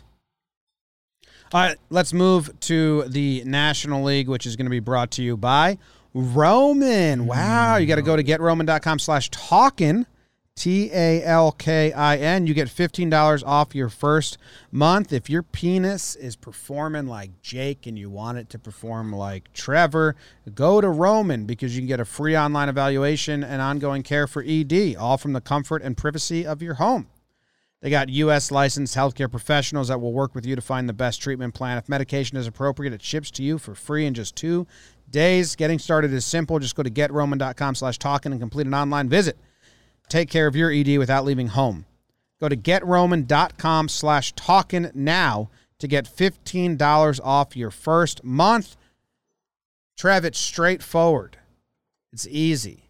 A: All right, let's move to the National League, which is going to be brought to you by Roman. Mm. Wow, you got to go to getroman.com slash talkin, T A L K I N. You get $15 off your first month. If your penis is performing like Jake and you want it to perform like Trevor, go to Roman because you can get a free online evaluation and ongoing care for ED, all from the comfort and privacy of your home. They got U.S. licensed healthcare professionals that will work with you to find the best treatment plan. If medication is appropriate, it ships to you for free in just two days. Getting started is simple. Just go to getroman.com slash talking and complete an online visit. Take care of your ED without leaving home. Go to getroman.com slash talking now to get $15 off your first month. Trev, it's straightforward. It's easy.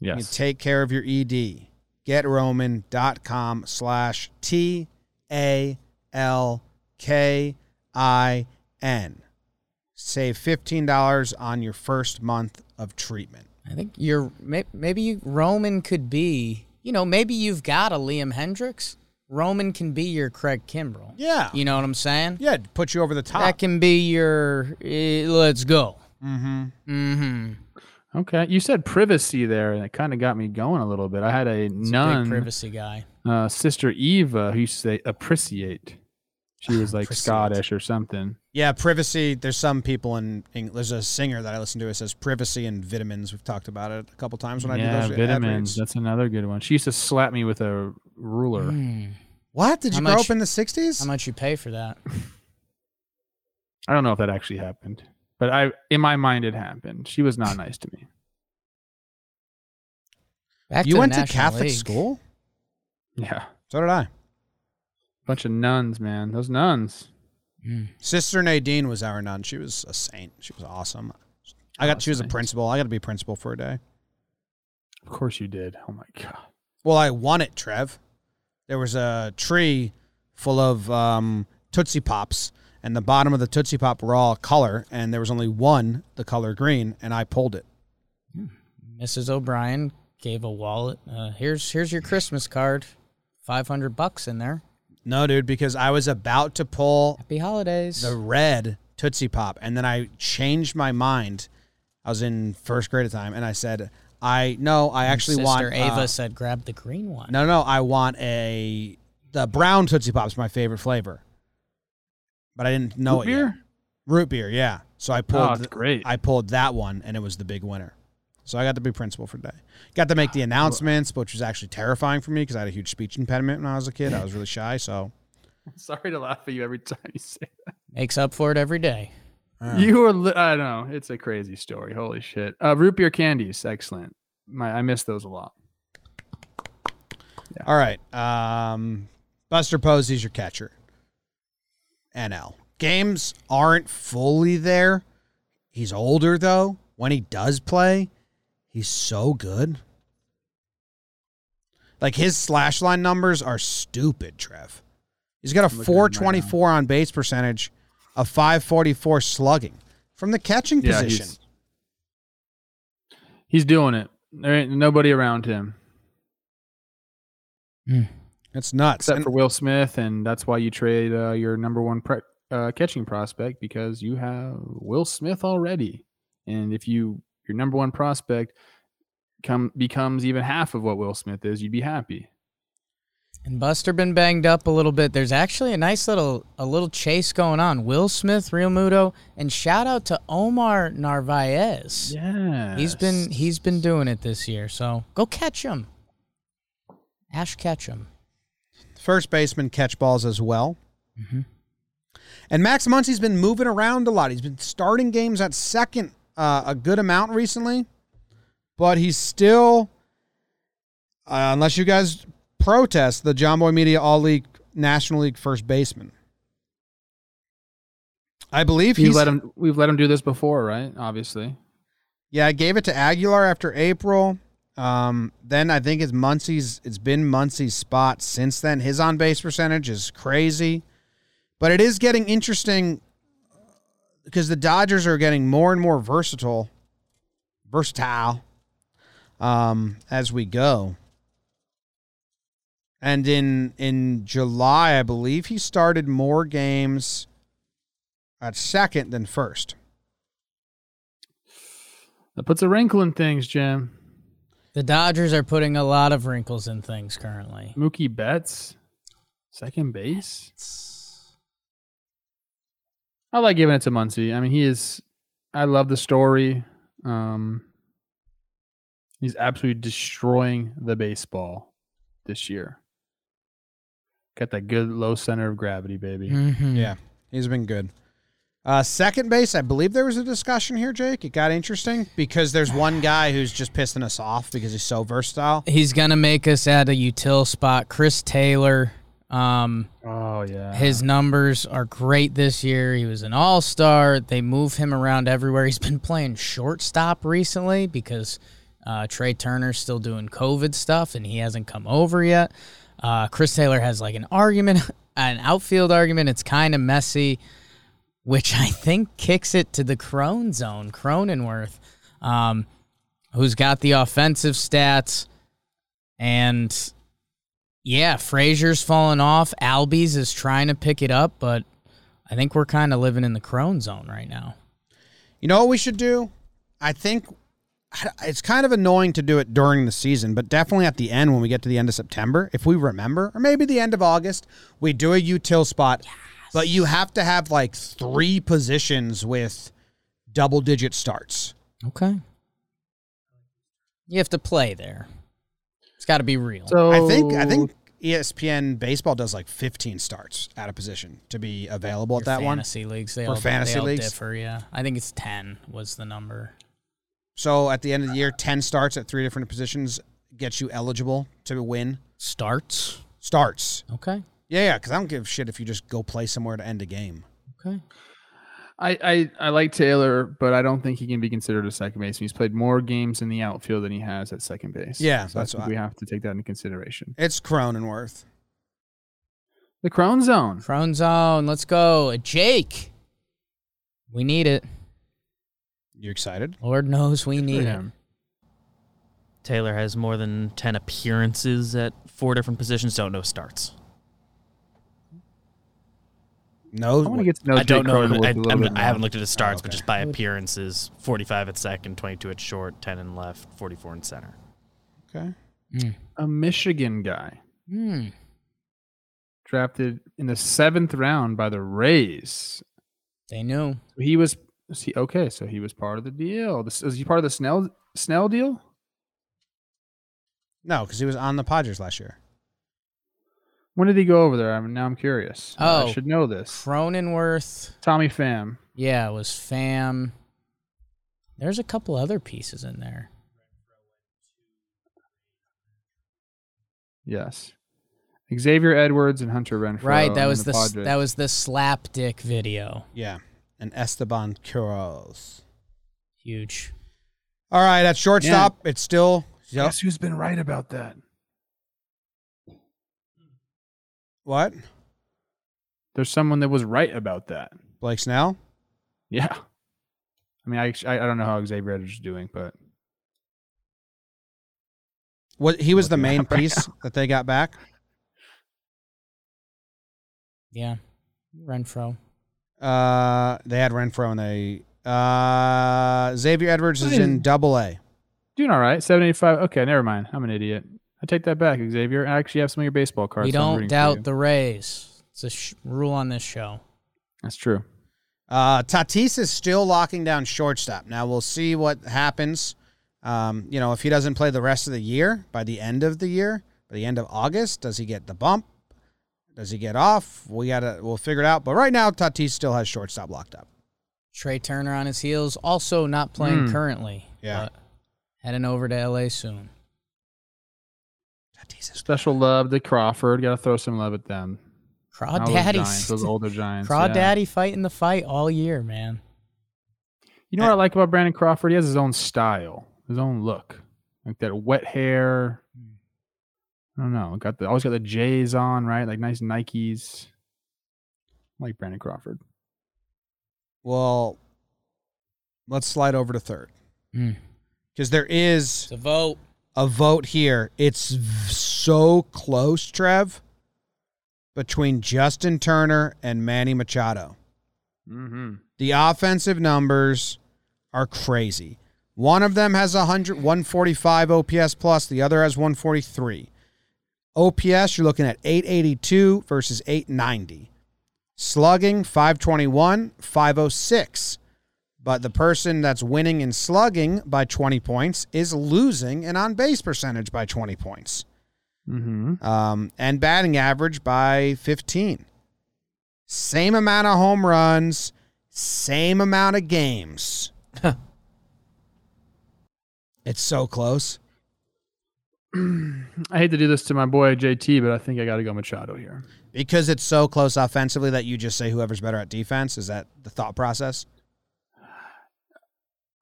A: You
C: Yes.
A: take care of your ED. GetRoman.com slash T A L K I N. Save $15 on your first month of treatment.
B: I think you're maybe Roman could be, you know, maybe you've got a Liam Hendriks. Roman can be your Craig Kimbrel.
A: Yeah.
B: You know what I'm saying?
A: Yeah, put you over the top.
B: That can be your eh, let's go.
A: mm-hmm.
B: Mm-hmm.
C: Okay. You said privacy there, and it kind of got me going a little bit. I had a
B: Big
C: nun,
B: privacy guy.
C: uh, Sister Eva, who used to say appreciate. She was like Scottish or something.
A: Yeah, privacy. There's some people in, Eng- there's a singer that I listen to. It says privacy and vitamins. We've talked about it a couple times when I
C: yeah,
A: do those ad
C: vitamins.
A: reads.
C: That's another good one. She used to slap me with a ruler.
B: Mm.
A: What? Did you
B: How
A: grow
B: much-
A: up in the 60s?
B: How much you pay for that?
C: I don't know if that actually happened, but I, in my mind, it happened. She was not nice to me.
B: Back
A: you
B: to
A: went to
B: National
A: Catholic
B: League.
A: school?
C: Yeah,
A: So did I.
C: bunch of nuns, man. Those nuns.
B: Mm.
A: Sister Nadine was our nun. She was a saint. She was awesome. I got.
C: Oh,
A: she was a
C: saints.
A: principal. I got to be principal for a day.
C: Of course you did. Oh my god.
A: Well, I won it, Trev. There was a tree full of um, Tootsie Pops, and the bottom of the Tootsie Pop were all color, and there was only one, the color green, and I pulled it.
B: Mrs. O'Brien gave a wallet. Uh, here's here's your Christmas card. Five hundred bucks in there.
A: No, dude, because I was about to pull
B: Happy holidays.
A: the red Tootsie Pop, and then I changed my mind. I was in first grade at the time, and I said, "I no, I actually
B: Sister
A: want Sister
B: Ava
A: uh,
B: said, "Grab the green one."
A: No, no, I want a the brown Tootsie Pop's my favorite flavor. But I didn't know
C: Root
A: it yet.
C: beer?
A: Root beer, yeah. So I
C: Oh,
A: pulled
C: it's great.
A: I pulled that one and it was the big winner. So I got to be principal for the day. Got to make the announcements, which was actually terrifying for me because I had a huge speech impediment when I was a kid. I was really shy, so
C: Sorry to laugh at you every time you say that.
B: Makes up for it every day.
A: uh,
C: You were, li- I don't know, it's a crazy story. Holy shit. Uh, root beer candies, excellent. My, I miss those a lot. Yeah.
A: All right. Um, Buster Posey's your catcher. NL. Games aren't fully there. He's older though. When he does play, he's so good. Like his slash line numbers are stupid, Trev. He's got a
C: I'm looking at him right
A: 424 on base percentage, a 544 slugging from the catching
C: Yeah,
A: position.
C: he's, he's doing it. There ain't nobody around him hmm.
A: It's nuts.
C: except
A: And-
C: for Will Smith, and that's why you trade uh, your number one pre- uh, catching prospect because you have Will Smith already. And if you your number one prospect come becomes even half of what Will Smith is, you'd be happy.
B: And Buster been banged up a little bit. There's actually a nice little a little chase going on. Will Smith, Realmuto, and shout out to Omar Narvaez.
C: Yeah,
B: He's been he's been doing it this year. So go catch him. Ash catch him.
A: First baseman catch balls as well.
B: Mhm.
A: And Max Muncy's been moving around a lot. He's been starting games at second uh, a good amount recently, but he's still, uh, unless you guys protest, the Jomboy Media All League National League first baseman. I believe he's
C: let him. We've let him do this before, right? Obviously.
A: Yeah, I gave it to Aguilar after April. Um, then I think it's Muncy's. It's been Muncy's spot since then. His on base percentage is crazy, but it is getting interesting because the Dodgers are getting more and more versatile, versatile, um, as we go. And in in July, I believe he started more games at second than first.
C: That puts a wrinkle in things, Jim.
B: The Dodgers are putting a lot of wrinkles in things currently.
C: Mookie Betts, second base. I like giving it to Muncy. I mean, he is. I love the story. Um, he's absolutely destroying the baseball this year. Got that good low center of gravity, baby.
B: Mhm.
A: Yeah, he's been good. Uh, second base, I believe there was a discussion here, Jake. It got interesting because there's one guy who's just pissing us off because he's so versatile.
B: He's gonna make us at a util spot. Chris Taylor. Um,
C: Oh yeah,
B: his numbers are great this year. He was an all star. They move him around everywhere. He's been playing shortstop recently because uh, Trea Turner's still doing COVID stuff and he hasn't come over yet. Uh, Chris Taylor has like an argument, an outfield argument. It's kind of messy, which I think kicks it to the Crone zone, Cronenworth, um, who's got the offensive stats. And yeah, Frazier's fallen off. Albies is trying to pick it up, but I think we're kind of living in the Crone zone right now.
A: You know what we should do? I think it's kind of annoying to do it during the season, but definitely at the end when we get to the end of September, if we remember, or maybe the end of August, we do a util spot. But you have to have like three positions with double digit starts.
B: Okay. You have to play there. It's got to be real.
C: So
A: I think I think ESPN baseball does like 15 starts at a position to be available at
B: Your
A: that one.
B: fantasy leagues, they
A: For
B: all,
A: fantasy
B: they all
A: leagues?
B: differ. Yeah, I think it's ten was the number.
A: So at the end of the year, 10 starts at three different positions gets you eligible to win
B: Starts.
A: starts.
B: Okay.
A: Yeah, yeah, because I don't give a shit if you just go play somewhere to end a game.
B: Okay.
C: I, I I like Taylor, but I don't think he can be considered a second baseman. He's played more games in the outfield than he has at second base.
A: Yeah,
C: so
A: that's
C: I think
A: why-
C: we have to take that into consideration.
A: It's Cronenworth.
C: The Crone Zone.
B: Crone zone. Let's go, Jake. We need it.
A: You excited?
B: Lord knows we
C: Good
B: need
C: him.
D: Taylor has more than 10 appearances at four different positions. Don't know starts.
A: No.
C: I want to get to know
D: I don't know.
C: Cronenworth
D: I,
C: a little
D: I'm- I haven't looked at his starts, but
A: okay.
D: just by appearances 45 at second, 22 at short, 10 in left, 44 in center.
A: okay.
C: a Michigan guy
B: Hmm.
C: drafted in the seventh round by the Rays.
B: They knew.
C: He was was he okay? So he was part of the deal. This is he part of the Snell Snell deal?
A: No, because he was on the Padres last year.
C: When did he go over there? I mean, now I'm curious.
B: Oh.
C: I should know this.
B: Cronenworth.
C: Tommy Pham.
B: Yeah, it was Pham. There's a couple other pieces in there.
C: Yes. Xavier Edwards and Hunter Renfroe.
B: Right, that was the, s-
C: Padres.
B: that was the slap dick video.
A: Yeah. And Esteban Quiroz.
B: Huge.
A: All right, at shortstop, it's still yep.
C: Guess who's been right about that?
A: What?
C: There's someone that was right about that.
A: Blake Snell?
C: Yeah. I mean, I I, I don't know how Xavier Edwards is doing, but
A: What he was the main
C: right
A: piece that they got back.
B: Yeah. Renfroe.
A: Uh, they had Renfroe and they uh Xavier Edwards is in double A.
C: doing all right. 785. Okay, never mind. I'm an idiot. I take that back, Xavier. I actually have some of your baseball cards.
B: we
C: so
B: don't
C: rooting
B: doubt the Rays. It's a sh- rule on this show.
C: That's true.
A: Uh, Tatis is still locking down shortstop. Now we'll see what happens. Um, you know, if he doesn't play the rest of the year, by the end of the year, by the end of August, does he get the bump? Does he get off? We gotta we'll figure it out. But right now, Tatis still has shortstop locked up.
B: Trea Turner on his heels, also not playing
C: Hmm.
B: currently.
A: Yeah.
B: but heading over to LA soon.
A: Tatis is
C: Special love to Crawford. Got to throw some love at them. Now those
B: Crawdaddy.
C: Giants, those older Giants. yeah.
B: Crawdaddy fighting the fight all year, man.
C: You know what I like about Brandon Crawford? He has his own style, his own look, like that wet hair. I don't know. Got the always got the J's on, right? Like nice Nikes. I like Brandon Crawford.
A: well. Let's slide over to third
B: Hmm.
A: because there is
B: It's a vote.
A: A vote here. It's so close, Trev, between Justin Turner and Manny Machado.
C: Mm-hmm.
A: The offensive numbers are crazy. One of them has 100, 145 OPS plus, the other has 143. OPS, you're looking at 882 versus 890. Slugging, 521, 506. But the person that's winning in slugging by 20 points is losing in on base percentage by 20 points.
C: Mm-hmm.
A: Um, and batting average by 15. Same amount of home runs, same amount of games. it's so close.
C: I hate to do this to my boy JT, but I think I got to go Machado here.
A: Because it's so close offensively that you just say whoever's better at defense. Is that the thought process?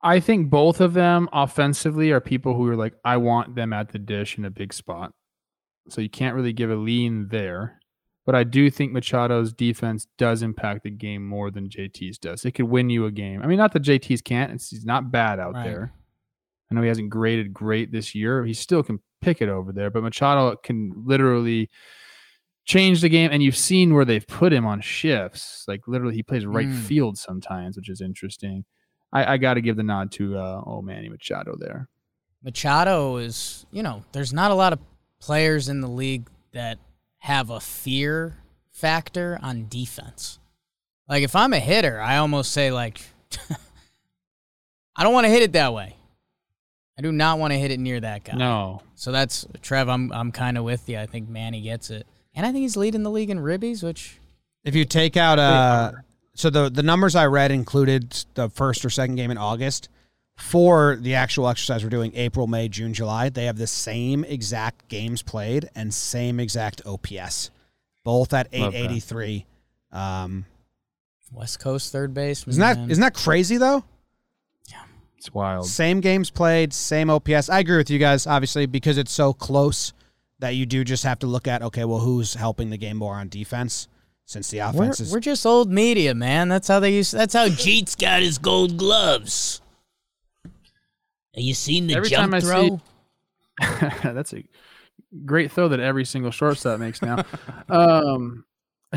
C: I think both of them offensively are people who are like, I want them at the dish in a big spot. So you can't really give a lean there. But I do think Machado's defense does impact the game more than JT's does. It could win you a game. I mean, not that JT's can't. It's, he's not bad out
B: Right.
C: there. I know he hasn't graded great this year. He still can pick it over there, but Machado can literally change the game. And you've seen where they've put him on shifts. Like literally, he plays right
B: Mm.
C: field sometimes, which is interesting. I, I got to give the nod to uh, oh Manny Machado there.
B: Machado is, you know, there's not a lot of players in the league that have a fear factor on defense. Like if I'm a hitter, I almost say like I don't want to hit it that way. I do not want to hit it near that guy.
C: No,
B: So that's Trev, I'm I'm kind of with you. I think Manny gets it. And I think he's leading the league in ribbies, which
A: If you take out uh so the the numbers I read included the first or second game in August. For the actual exercise we're doing April, May, June, July, they have the same exact games played and same exact OPS. Both at 883. Um
B: West Coast third base.
A: isn't that isn't that crazy though?
C: Yeah, it's wild.
A: Same games played, same OPS. I agree with you guys, obviously, because it's so close that you do just have to look at okay, well, who's helping the game more on defense since the
B: we're,
A: offense is
B: we're just old media, man. That's how they use. That's how Jeets got his gold gloves. Have you seen the
C: Every
B: jump
C: time I
B: throw?
C: see- That's a great throw that every single shortstop makes now. um,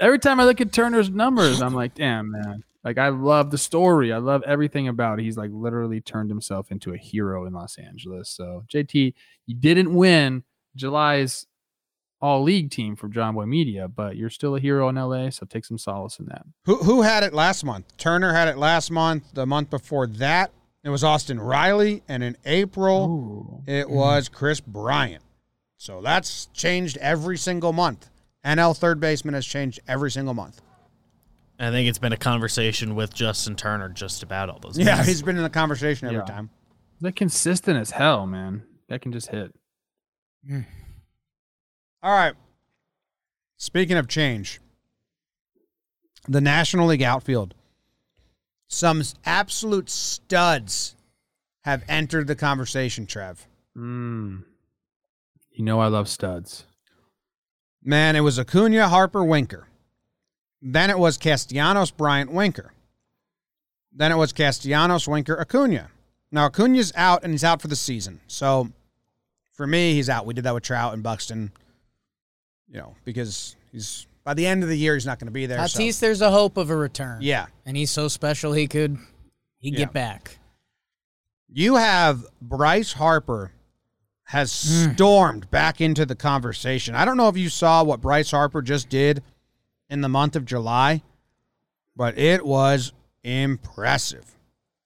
C: every time I look at Turner's numbers, I'm like, damn, man. Like, I love the story. I love everything about it. He's like literally turned himself into a hero in Los Angeles. So, JT, you didn't win July's all league team from Jomboy Media, but you're still a hero in LA. So, take some solace in that.
A: Who who had it last month? Turner had it last month. The month before that, it was Austin Riley, and in April it mm-hmm. was Kris Bryant. So that's changed every single month. NL third baseman has changed every single month.
D: I think it's been a conversation with Justin Turner just about all those.
A: Yeah,
D: guys.
A: he's been in the conversation every
C: Yeah.
A: time.
C: They're consistent as hell, man. That can just hit. Hmm.
A: All right. Speaking of change, the National League outfield. Some absolute studs have entered the conversation, Trev.
C: Mm. You know I love studs.
A: Man, it was Acuna, Harper, Winker. Then it was Castellanos, Bryant, Winker. Then it was Castellanos, Winker, Acuna. Now Acuna's out and he's out for the season. So for me, he's out. We did that with Trout and Buxton. You know, because he's by the end of the year he's not going to be there. so-
B: Tatis, there's a hope of a return.
A: Yeah.
B: And he's so special he could he
A: Yeah.
B: get back.
A: You have Bryce Harper has hmm. stormed back into the conversation. I don't know if you saw what Bryce Harper just did in the month of July, but it was impressive.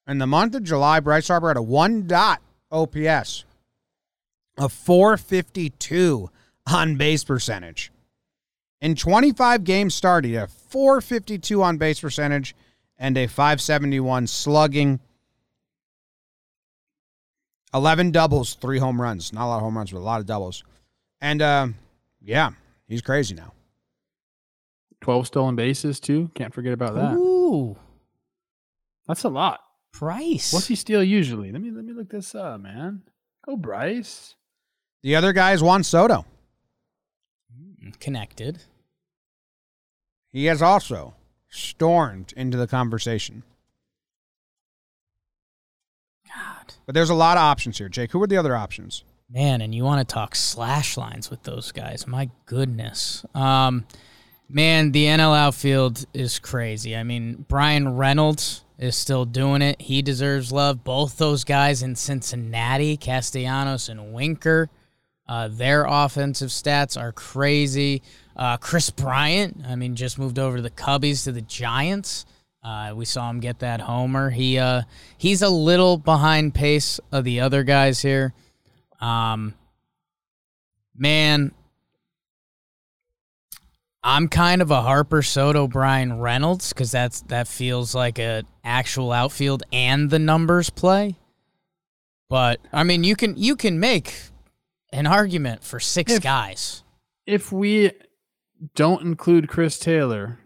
A: In the month of July, Bryce Harper had a one dot OPS, a 452 on base percentage. In 25 games started, a 452 on base percentage and a 571 slugging. 11 doubles, three home runs. Not a lot of home runs, but a lot of doubles. And um, yeah, he's crazy now.
C: 12 stolen bases, too. Can't forget about that.
B: Ooh.
C: That's a lot.
B: Price.
C: What's he steal usually? Let me let me look this up, man. Go Bryce.
A: The other guy is Juan Soto.
B: Connected?
A: He has also stormed into the conversation.
B: God.
A: But there's a lot of options here. Jake, who are the other options?
B: Man, and you want to talk slash lines with those guys. My goodness. Um man, the NL outfield is crazy. I mean, Bryan Reynolds is still doing it. He deserves love. Both those guys in Cincinnati, Castellanos and Winker, uh, their offensive stats are crazy. Uh, Kris Bryant, I mean, just moved over to the Cubbies to the Giants. Uh, we saw him get that homer. He uh, he's a little behind pace of the other guys here. Um, man, I'm kind of a Harper Soto Bryan Reynolds because that's that feels like a actual outfield and the numbers play. But I mean, you can you can make an argument for six
C: If-
B: guys,
C: If we don't include Chris Taylor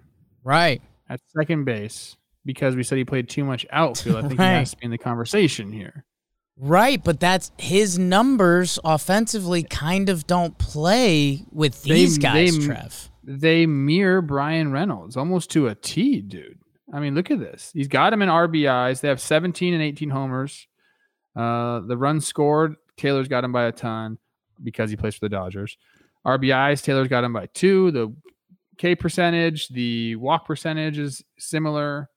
B: right?
C: at second base because we said he played too much outfield, I think he has to be in the conversation here.
B: Right, but that's his numbers offensively kind of don't play with
C: They-
B: these guys,
C: they-
B: Trev.
C: They mirror Bryan Reynolds almost to a T, dude. I mean, look at this. He's got him in RBIs. They have 17 and 18 homers. Uh, the runs scored, Taylor's got him by a ton because he plays for the Dodgers. RBIs, Taylor's got him by two. The K percentage, the walk percentage is similar.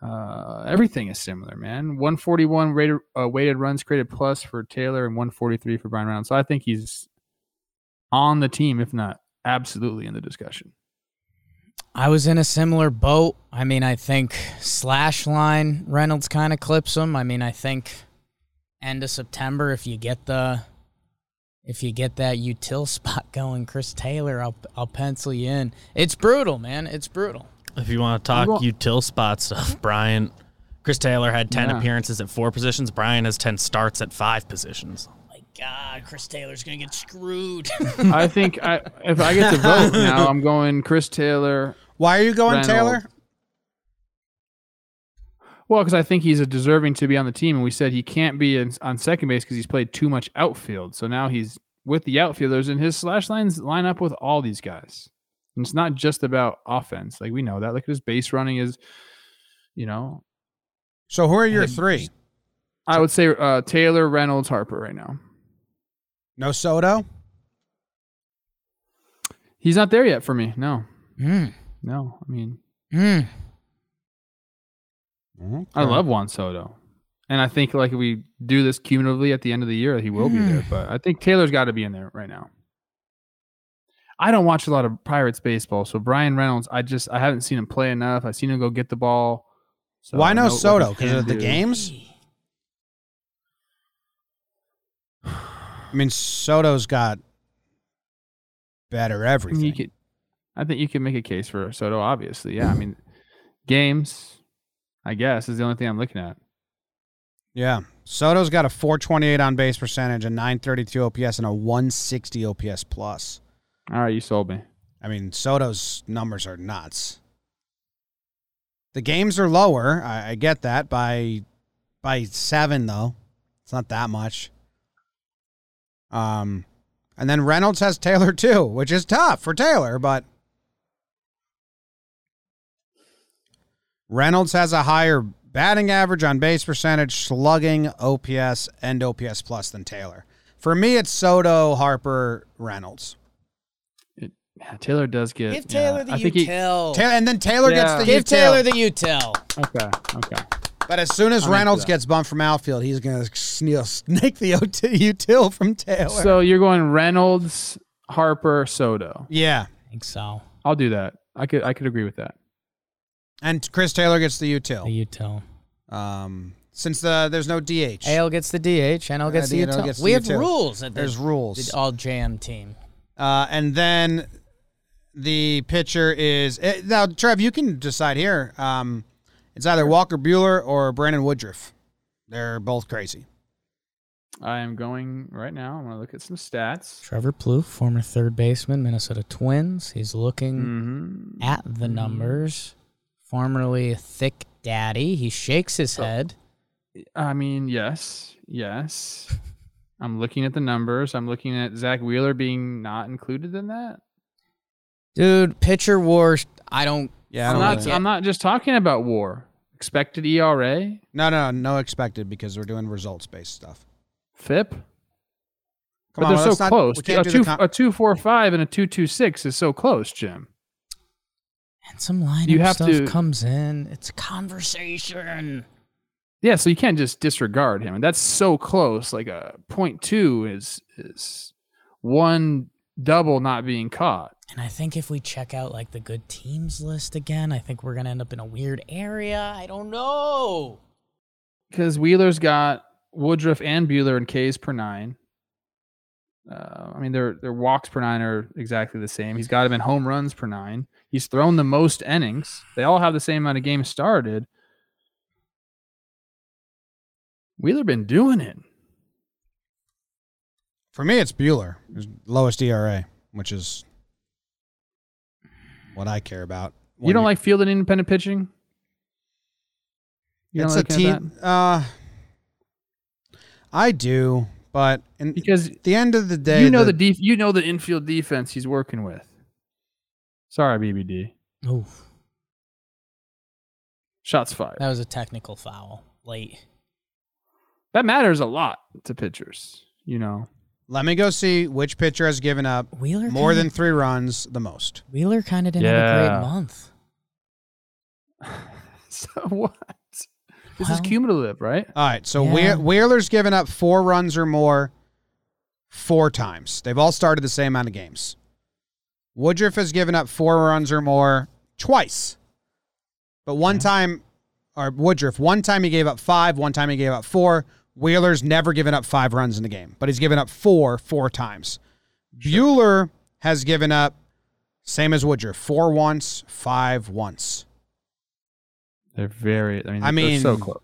C: Uh, everything is similar, man. 141 rated, uh, weighted runs created plus for Taylor and 143 for Bryan Reynolds. So I think he's on the team, if not absolutely in the discussion.
B: I was in a similar boat. I mean, I think slash line Reynolds kind of clips him. I mean, I think end of September if you get the if you get that util spot going, Chris Taylor, I'll I'll pencil you in. It's brutal, man. It's brutal.
D: If you want to talk
C: Well-
D: util spot uh, stuff, Bryan, Chris Taylor had 10
C: Yeah.
D: appearances at four positions. Bryan has 10 starts at five positions.
B: Oh my God, Chris Taylor's gonna get screwed.
C: I think I, if I get to vote now, I'm going Chris Taylor.
A: Why are you going
C: Reynolds.
A: Taylor?
C: Well, because I think he's a deserving to be on the team, and we said he can't be in, on second base because he's played too much outfield. So now he's with the outfielders, and his slash lines line up with all these guys. And it's not just about offense, like we know that. Like his base running is, you know,
A: So who are your three?
C: I would say uh, Taylor, Reynolds, Harper right now.
A: No Soto?
C: He's not there yet for me. No,
B: mm,
C: no. I mean,
B: mm.
C: I love Juan Soto. And I think like if we do this cumulatively at the end of the year, he will be there. Hmm. But I think Taylor's got to be in there right now. I don't watch a lot of Pirates baseball, so Bryan Reynolds, I just I haven't seen him play enough. I've seen him go get the ball. So
A: Why no
C: know what he
A: Soto? Because of the
C: do.
A: games? I mean, Soto's got better everything.
C: you could, I think you can make a case for Soto. Obviously, yeah. I mean, games, I guess, is the only thing I'm looking at.
A: Yeah. Soto's got a 428 on base percentage, a 932 OPS, and a 160 OPS plus.
C: All right, you sold me.
A: I mean, Soto's numbers are nuts. The games are lower. I, I get that by by seven though. It's not that much. Um, and then Reynolds has Taylor too, which is tough for Taylor, but Reynolds has a higher batting average on base percentage, slugging, OPS, and OPS plus than Taylor. For me, it's Soto, Harper, Reynolds.
C: Yeah, Taylor does get.
B: Give Taylor
C: yeah,
B: the
C: I think he-
B: util.
A: Taylor, and then Taylor
C: Yeah.
A: gets the
B: Give
A: util.
B: Taylor the util.
C: Okay. Okay.
A: But as soon as
C: I'm
A: Reynolds gets bumped from outfield, he's going to snake the OT util from Taylor.
C: So you're going Reynolds, Harper, Soto.
A: yeah,
B: I think so.
C: I'll do that. I could. I could agree with that.
A: And Chris Taylor gets the
B: The
A: util.
B: util.
A: Um, since the there's no DH,
B: AL gets the DH, NL gets
A: Uh,
B: the
A: the NL
B: util.
A: gets the
B: we have
A: util.
B: rules at the, there's
A: rules.
B: the all JM team.
A: Uh, and then the pitcher is eh, now Trev. You can decide here. Um, it's either Walker Buehler or Brandon Woodruff. They're both crazy.
C: I am going right now. I'm going to look at some stats.
B: Trevor Plouffe, former third baseman, Minnesota Twins. He's looking
C: Mm-hmm.
B: at the numbers. Formerly Thick Daddy. He shakes his head.
C: I mean, yes, yes. I'm looking at the numbers. I'm looking at Zack Wheeler being not included in that.
B: Dude, pitcher war. I don't.
A: Yeah, I
C: I'm
A: don't
C: not.
A: really-
C: I'm not just talking about WAR. Expected ERA,
A: no, no, no expected because we're doing results based stuff.
C: FIP.
A: Come
C: but
A: on,
C: they're so
A: not-
C: close. a
A: do the
C: two,
A: con-
C: a two four five and a two two six is so close, Jim.
B: And some lineup
C: You have
B: stuff
C: to-
B: comes in. It's a conversation.
C: Yeah, so you can't just disregard him, and that's so close. Like a point two is is one double not being caught.
B: And I think if we check out like the good teams list again, I think we're gonna end up in a weird area. I don't know.
C: because Wheeler's got Woodruff and Buehler in Ks per nine. Uh, I mean, their their walks per nine are exactly the same. He's got him in home runs per nine. He's thrown the most innings. They all have the same amount of games started. Wheeler been doing it.
A: For me, it's Buehler, his lowest ERA, which is what I care about.
C: You don't like fielding independent pitching? You
A: it's a
C: like
A: team. Uh, I do, but in,
C: because
A: at the end of the day,
C: you know the, def- you know the infield defense he's working with. Sorry, BBD.
B: Ooh,
C: Shots fired.
B: that was a technical foul late.
C: That matters a lot to pitchers. You know.
A: Let me go see which pitcher has given up
B: Wheeler
A: more
B: kinda-
A: than three runs the most.
B: Wheeler kind of didn't have a great month.
C: So what? This is
B: Well-
C: cumulative, right?
A: All right, so
B: Yeah.
A: Wheeler's given up four runs or more four times. They've all started the same amount of games. Woodruff has given up four runs or more twice, but one time, or Woodruff, one time he gave up five, one time he gave up four. Wheeler's never given up five runs in the game, but he's given up four four times. Bueller has given up, same as Woodruff, four once, five once.
C: They're very. I mean,
A: I
C: they're
A: mean,
C: so close.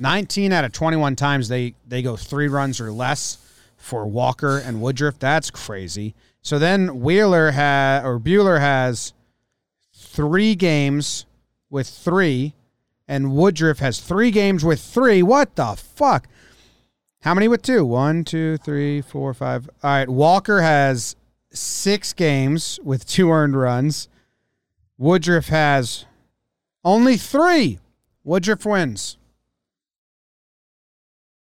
A: 19 out of 21 times they they go three runs or less for Walker and Woodruff. That's crazy. So then Wheeler has or Buehler has three games with three, and Woodruff has three games with three. What the fuck? How many with two? One, two, three, four, five. All right. Walker has six games with two earned runs. Woodruff has only three. Woodruff wins.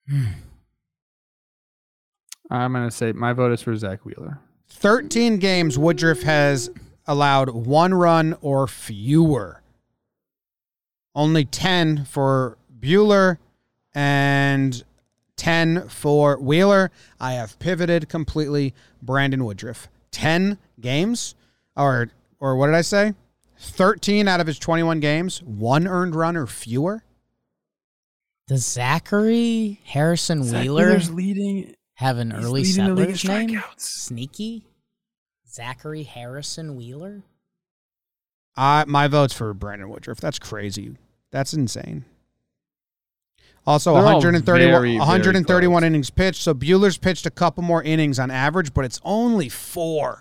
A: Hmm.
C: I'm gonna say my vote is for Zack Wheeler.
A: 13 games, Woodruff has allowed one run or fewer. Only 10 for Buehler and 10 for Wheeler. I have pivoted completely. Brandon Woodruff. 10 games, or or what did I say? 13 out of his 21 games, one earned run or fewer.
B: Does Zachary Harrison
C: Zack
B: Wheeler
C: Wheeler's leading.
B: have an early
C: leading the league in
B: settler's name? Sneaky? Zachary Harrison Wheeler?
A: I my vote's for Brandon Woodruff. That's crazy. That's insane. Also,
C: They're
A: 131,
C: very, very
A: 131
C: close.
A: innings pitched. So Buehler's pitched a couple more innings on average, but it's only four.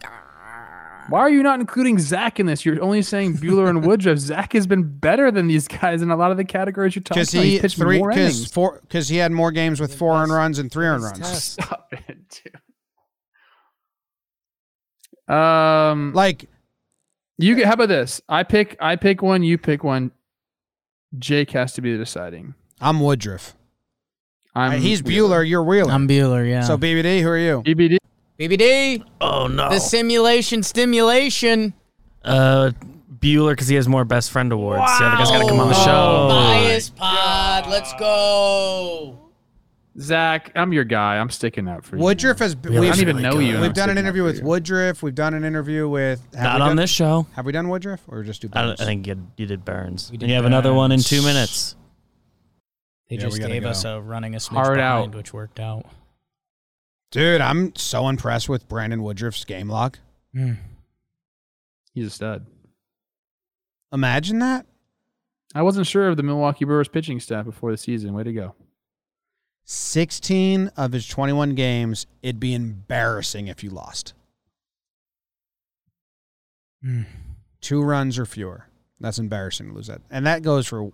C: Why are you not including Zack in this? You're only saying Buehler and Woodruff. Zack has been better than these guys in a lot of the categories you're talking
A: Because
C: about.
A: he
C: He's pitched
A: three,
C: more
A: because
C: innings.
A: four, because he had more games with four earned runs and three earned runs.
B: test.
C: Stop it, dude. Um,
A: Like
C: you get. How about this? I pick. I pick one. You pick one. Jake has to be the deciding.
A: I'm Woodruff.
C: I'm.
A: He's Buehler. You're Wheeler.
B: I'm Buehler, yeah.
A: So BBD, who are you?
C: BBD.
B: BBD,
D: Oh no.
B: the simulation stimulation.
D: uh, Buehler because he has more best friend awards. The other guy's got to come on the
B: Oh,
D: show.
B: Bias pod. Let's go.
C: Zack, I'm your guy. I'm sticking up for you.
A: Woodruff has.
D: Really?
A: We've,
C: I don't even know you.
A: We've done an interview with. Woodruff. We've done an interview with. Have
D: Not
A: we
D: on
A: done,
D: this show.
A: Have we done Woodruff or just do?
D: I,
A: Burnes?
D: I think you, you did Burnes.
B: We
D: and
B: did
D: you have another one in two minutes.
B: They
A: Yeah,
B: just gave
A: go.
B: us a running a smidge
C: Hard
B: behind,
C: out.
B: which worked out.
A: Dude, I'm so impressed with Brandon Woodruff's game log.
B: Mm.
C: He's a stud.
A: Imagine that.
C: I wasn't sure of the Milwaukee Brewers pitching staff before the season. Way to go.
A: 16 of his 21 games, it'd be embarrassing if you lost.
B: Mm.
A: Two runs or fewer. That's embarrassing to lose that. And that goes for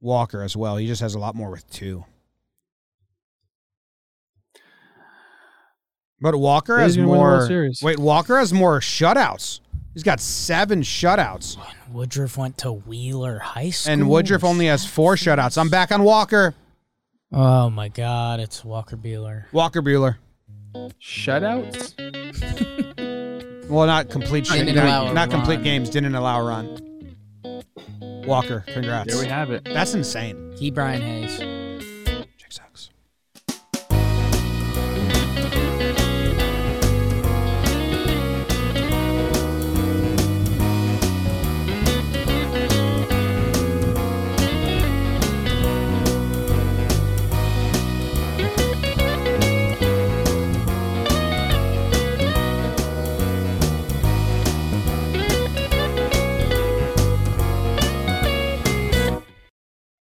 A: Walker as well. He just has a lot more with two. But Walker
C: He's
A: has
C: gonna win the World
A: more. Wait, Walker has more shutouts. He's got seven shutouts.
B: Woodruff went to Wheeler High School.
A: And Woodruff only has four shutouts. I'm back on Walker.
B: Oh my God! It's Walker Buehler.
A: Walker Buehler.
C: Shutouts?
A: Well, not complete shit.
B: Didn't
A: Not,
B: allow a
A: not complete
B: run.
A: games. Didn't allow a run. Walker, congrats.
C: There we have it.
A: That's insane.
B: Ke'Bryan Hayes.